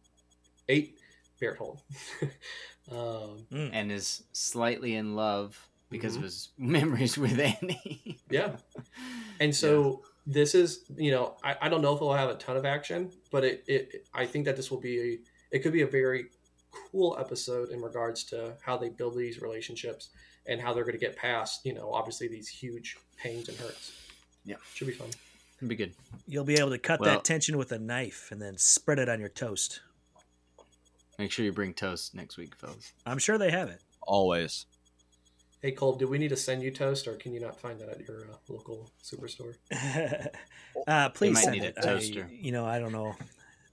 D: ate Bertholdt. um,
B: Mm.
A: And is slightly in love because
D: Mhm.
A: of his memories with Annie.
D: yeah, and so this is, you know, I, I don't know if it'll have a ton of action, but it, it I think that this will be a, it could be a very cool episode in regards to how they build these relationships and how they're going to get past, you know, obviously these huge pains and hurts.
A: Yeah.
D: should be fun.
A: It'd be good.
B: You'll be able to cut
A: Well-
B: that tension with a knife and then spread it on your toast.
A: Make sure you bring toast next week, fellas.
B: I'm sure they have it.
C: Always.
D: Hey Cole, do we need to send you toast, or can you not find that at your uh, local superstore?
B: uh, please send
A: need
B: it.
A: a toaster.
B: I, you know, I don't know.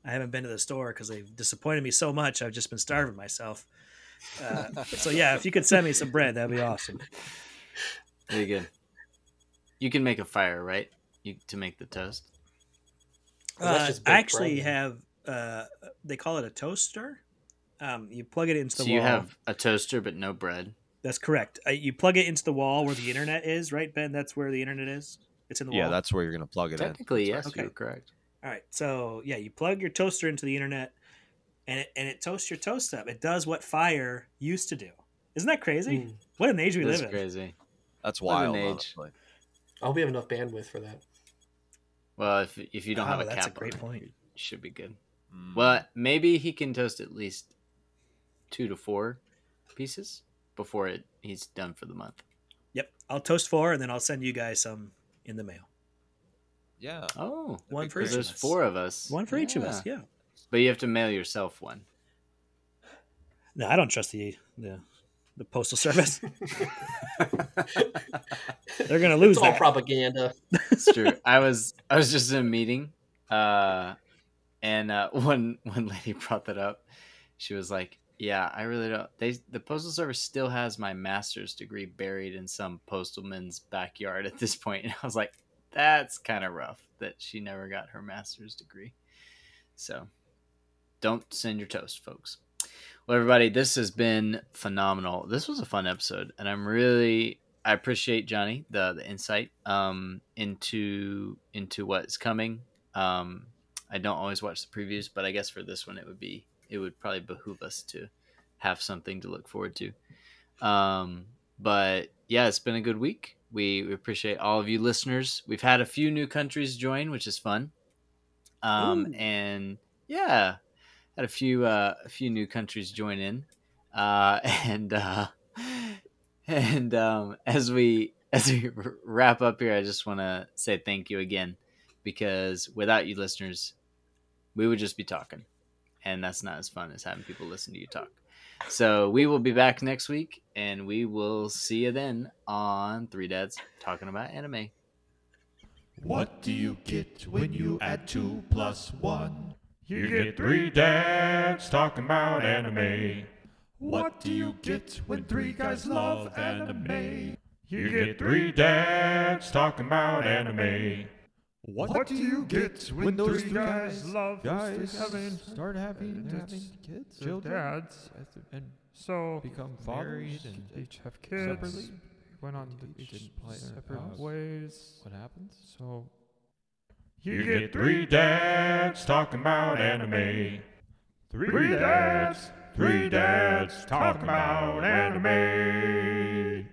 B: I haven't been to the store because they've disappointed me so much. I've just been starving myself. Uh, so yeah, if you could send me some bread, that'd be awesome.
A: Very good. You can make a fire, right? You to make the toast.
B: Uh, I actually
D: bread,
B: have. Uh, they call it a toaster. Um, you plug it into the
A: So
B: wall.
A: you have a toaster but no bread.
B: That's correct. Uh, you plug it into the wall where the internet is, right, Ben? That's where the internet is. It's in the
C: Yeah,
B: wall.
C: that's where you're gonna plug it in.
A: Technically, yes,
B: Okay.
A: you're correct.
B: All right. So yeah, you plug your toaster into the internet, and it and it toasts your toast up. It does what fire used to do. Isn't that crazy?
D: Mm.
B: What an age we
A: That's
B: live in.
A: crazy.
C: That's
A: What an
C: wild.
A: age.
C: honestly.
D: I hope we have enough bandwidth for that.
A: Well, if if you don't have
B: Oh,
A: a
B: that's a great
A: on
B: point.
A: should be good.
C: Mm.
A: Well, maybe he can toast at least two to four pieces before it he's done for the month.
B: Yep. I'll toast four, and then I'll send you guys some in the mail.
C: Yeah.
A: Oh,
B: One
C: be
B: for each
A: there's
B: of us.
A: four of us.
B: One for each of us. Yeah.
A: But you have to mail yourself one.
B: No, I don't trust the the, the postal service. They're gonna lose
D: It's all
B: that.
D: propaganda.
A: It's true. I was I was just in a meeting, uh, and uh, one one lady brought that up. She was like, "Yeah, I really don't. They the postal service still has my master's degree buried in some postalman's backyard at this point." And I was like, "That's kind of rough that she never got her master's degree." So, don't send your toast, folks. Well, everybody, this has been phenomenal. This was a fun episode, and I'm really I appreciate Johnny the the insight um, into into what's coming. Um, I don't always watch the previews, but I guess for this one, it would be it would probably behoove us to have something to look forward to. Um, but yeah, it's been a good week. We, we appreciate all of you listeners. We've had a few new countries join, which is fun. Um,
B: Ooh.
A: and yeah, had a few uh, a few new countries join in, uh, and uh, and um, as we as we wrap up here, I just want to say thank you again because without you listeners, we would just be talking, and that's not as fun as having people listen to you talk. So we will be back next week, and we will see you then on Three Dads talking about anime.
E: What do you get when you add two plus one? You get three dads talking about anime. What do you get when three guys love anime? You get three dads talking about anime. What, do you get when those three guys love
F: guys
E: having
F: start having,
E: It's
F: having kids,
E: their
F: children,
E: dads
F: and
E: so
F: become
E: married
F: fathers
E: and
F: and
E: each have kids.
F: separately.
E: Went on
F: Each
E: each
F: play their
E: separate
F: house.
E: ways.
F: What happens?
E: So you, get three dads talking about anime. Three dads, three dads talking about anime.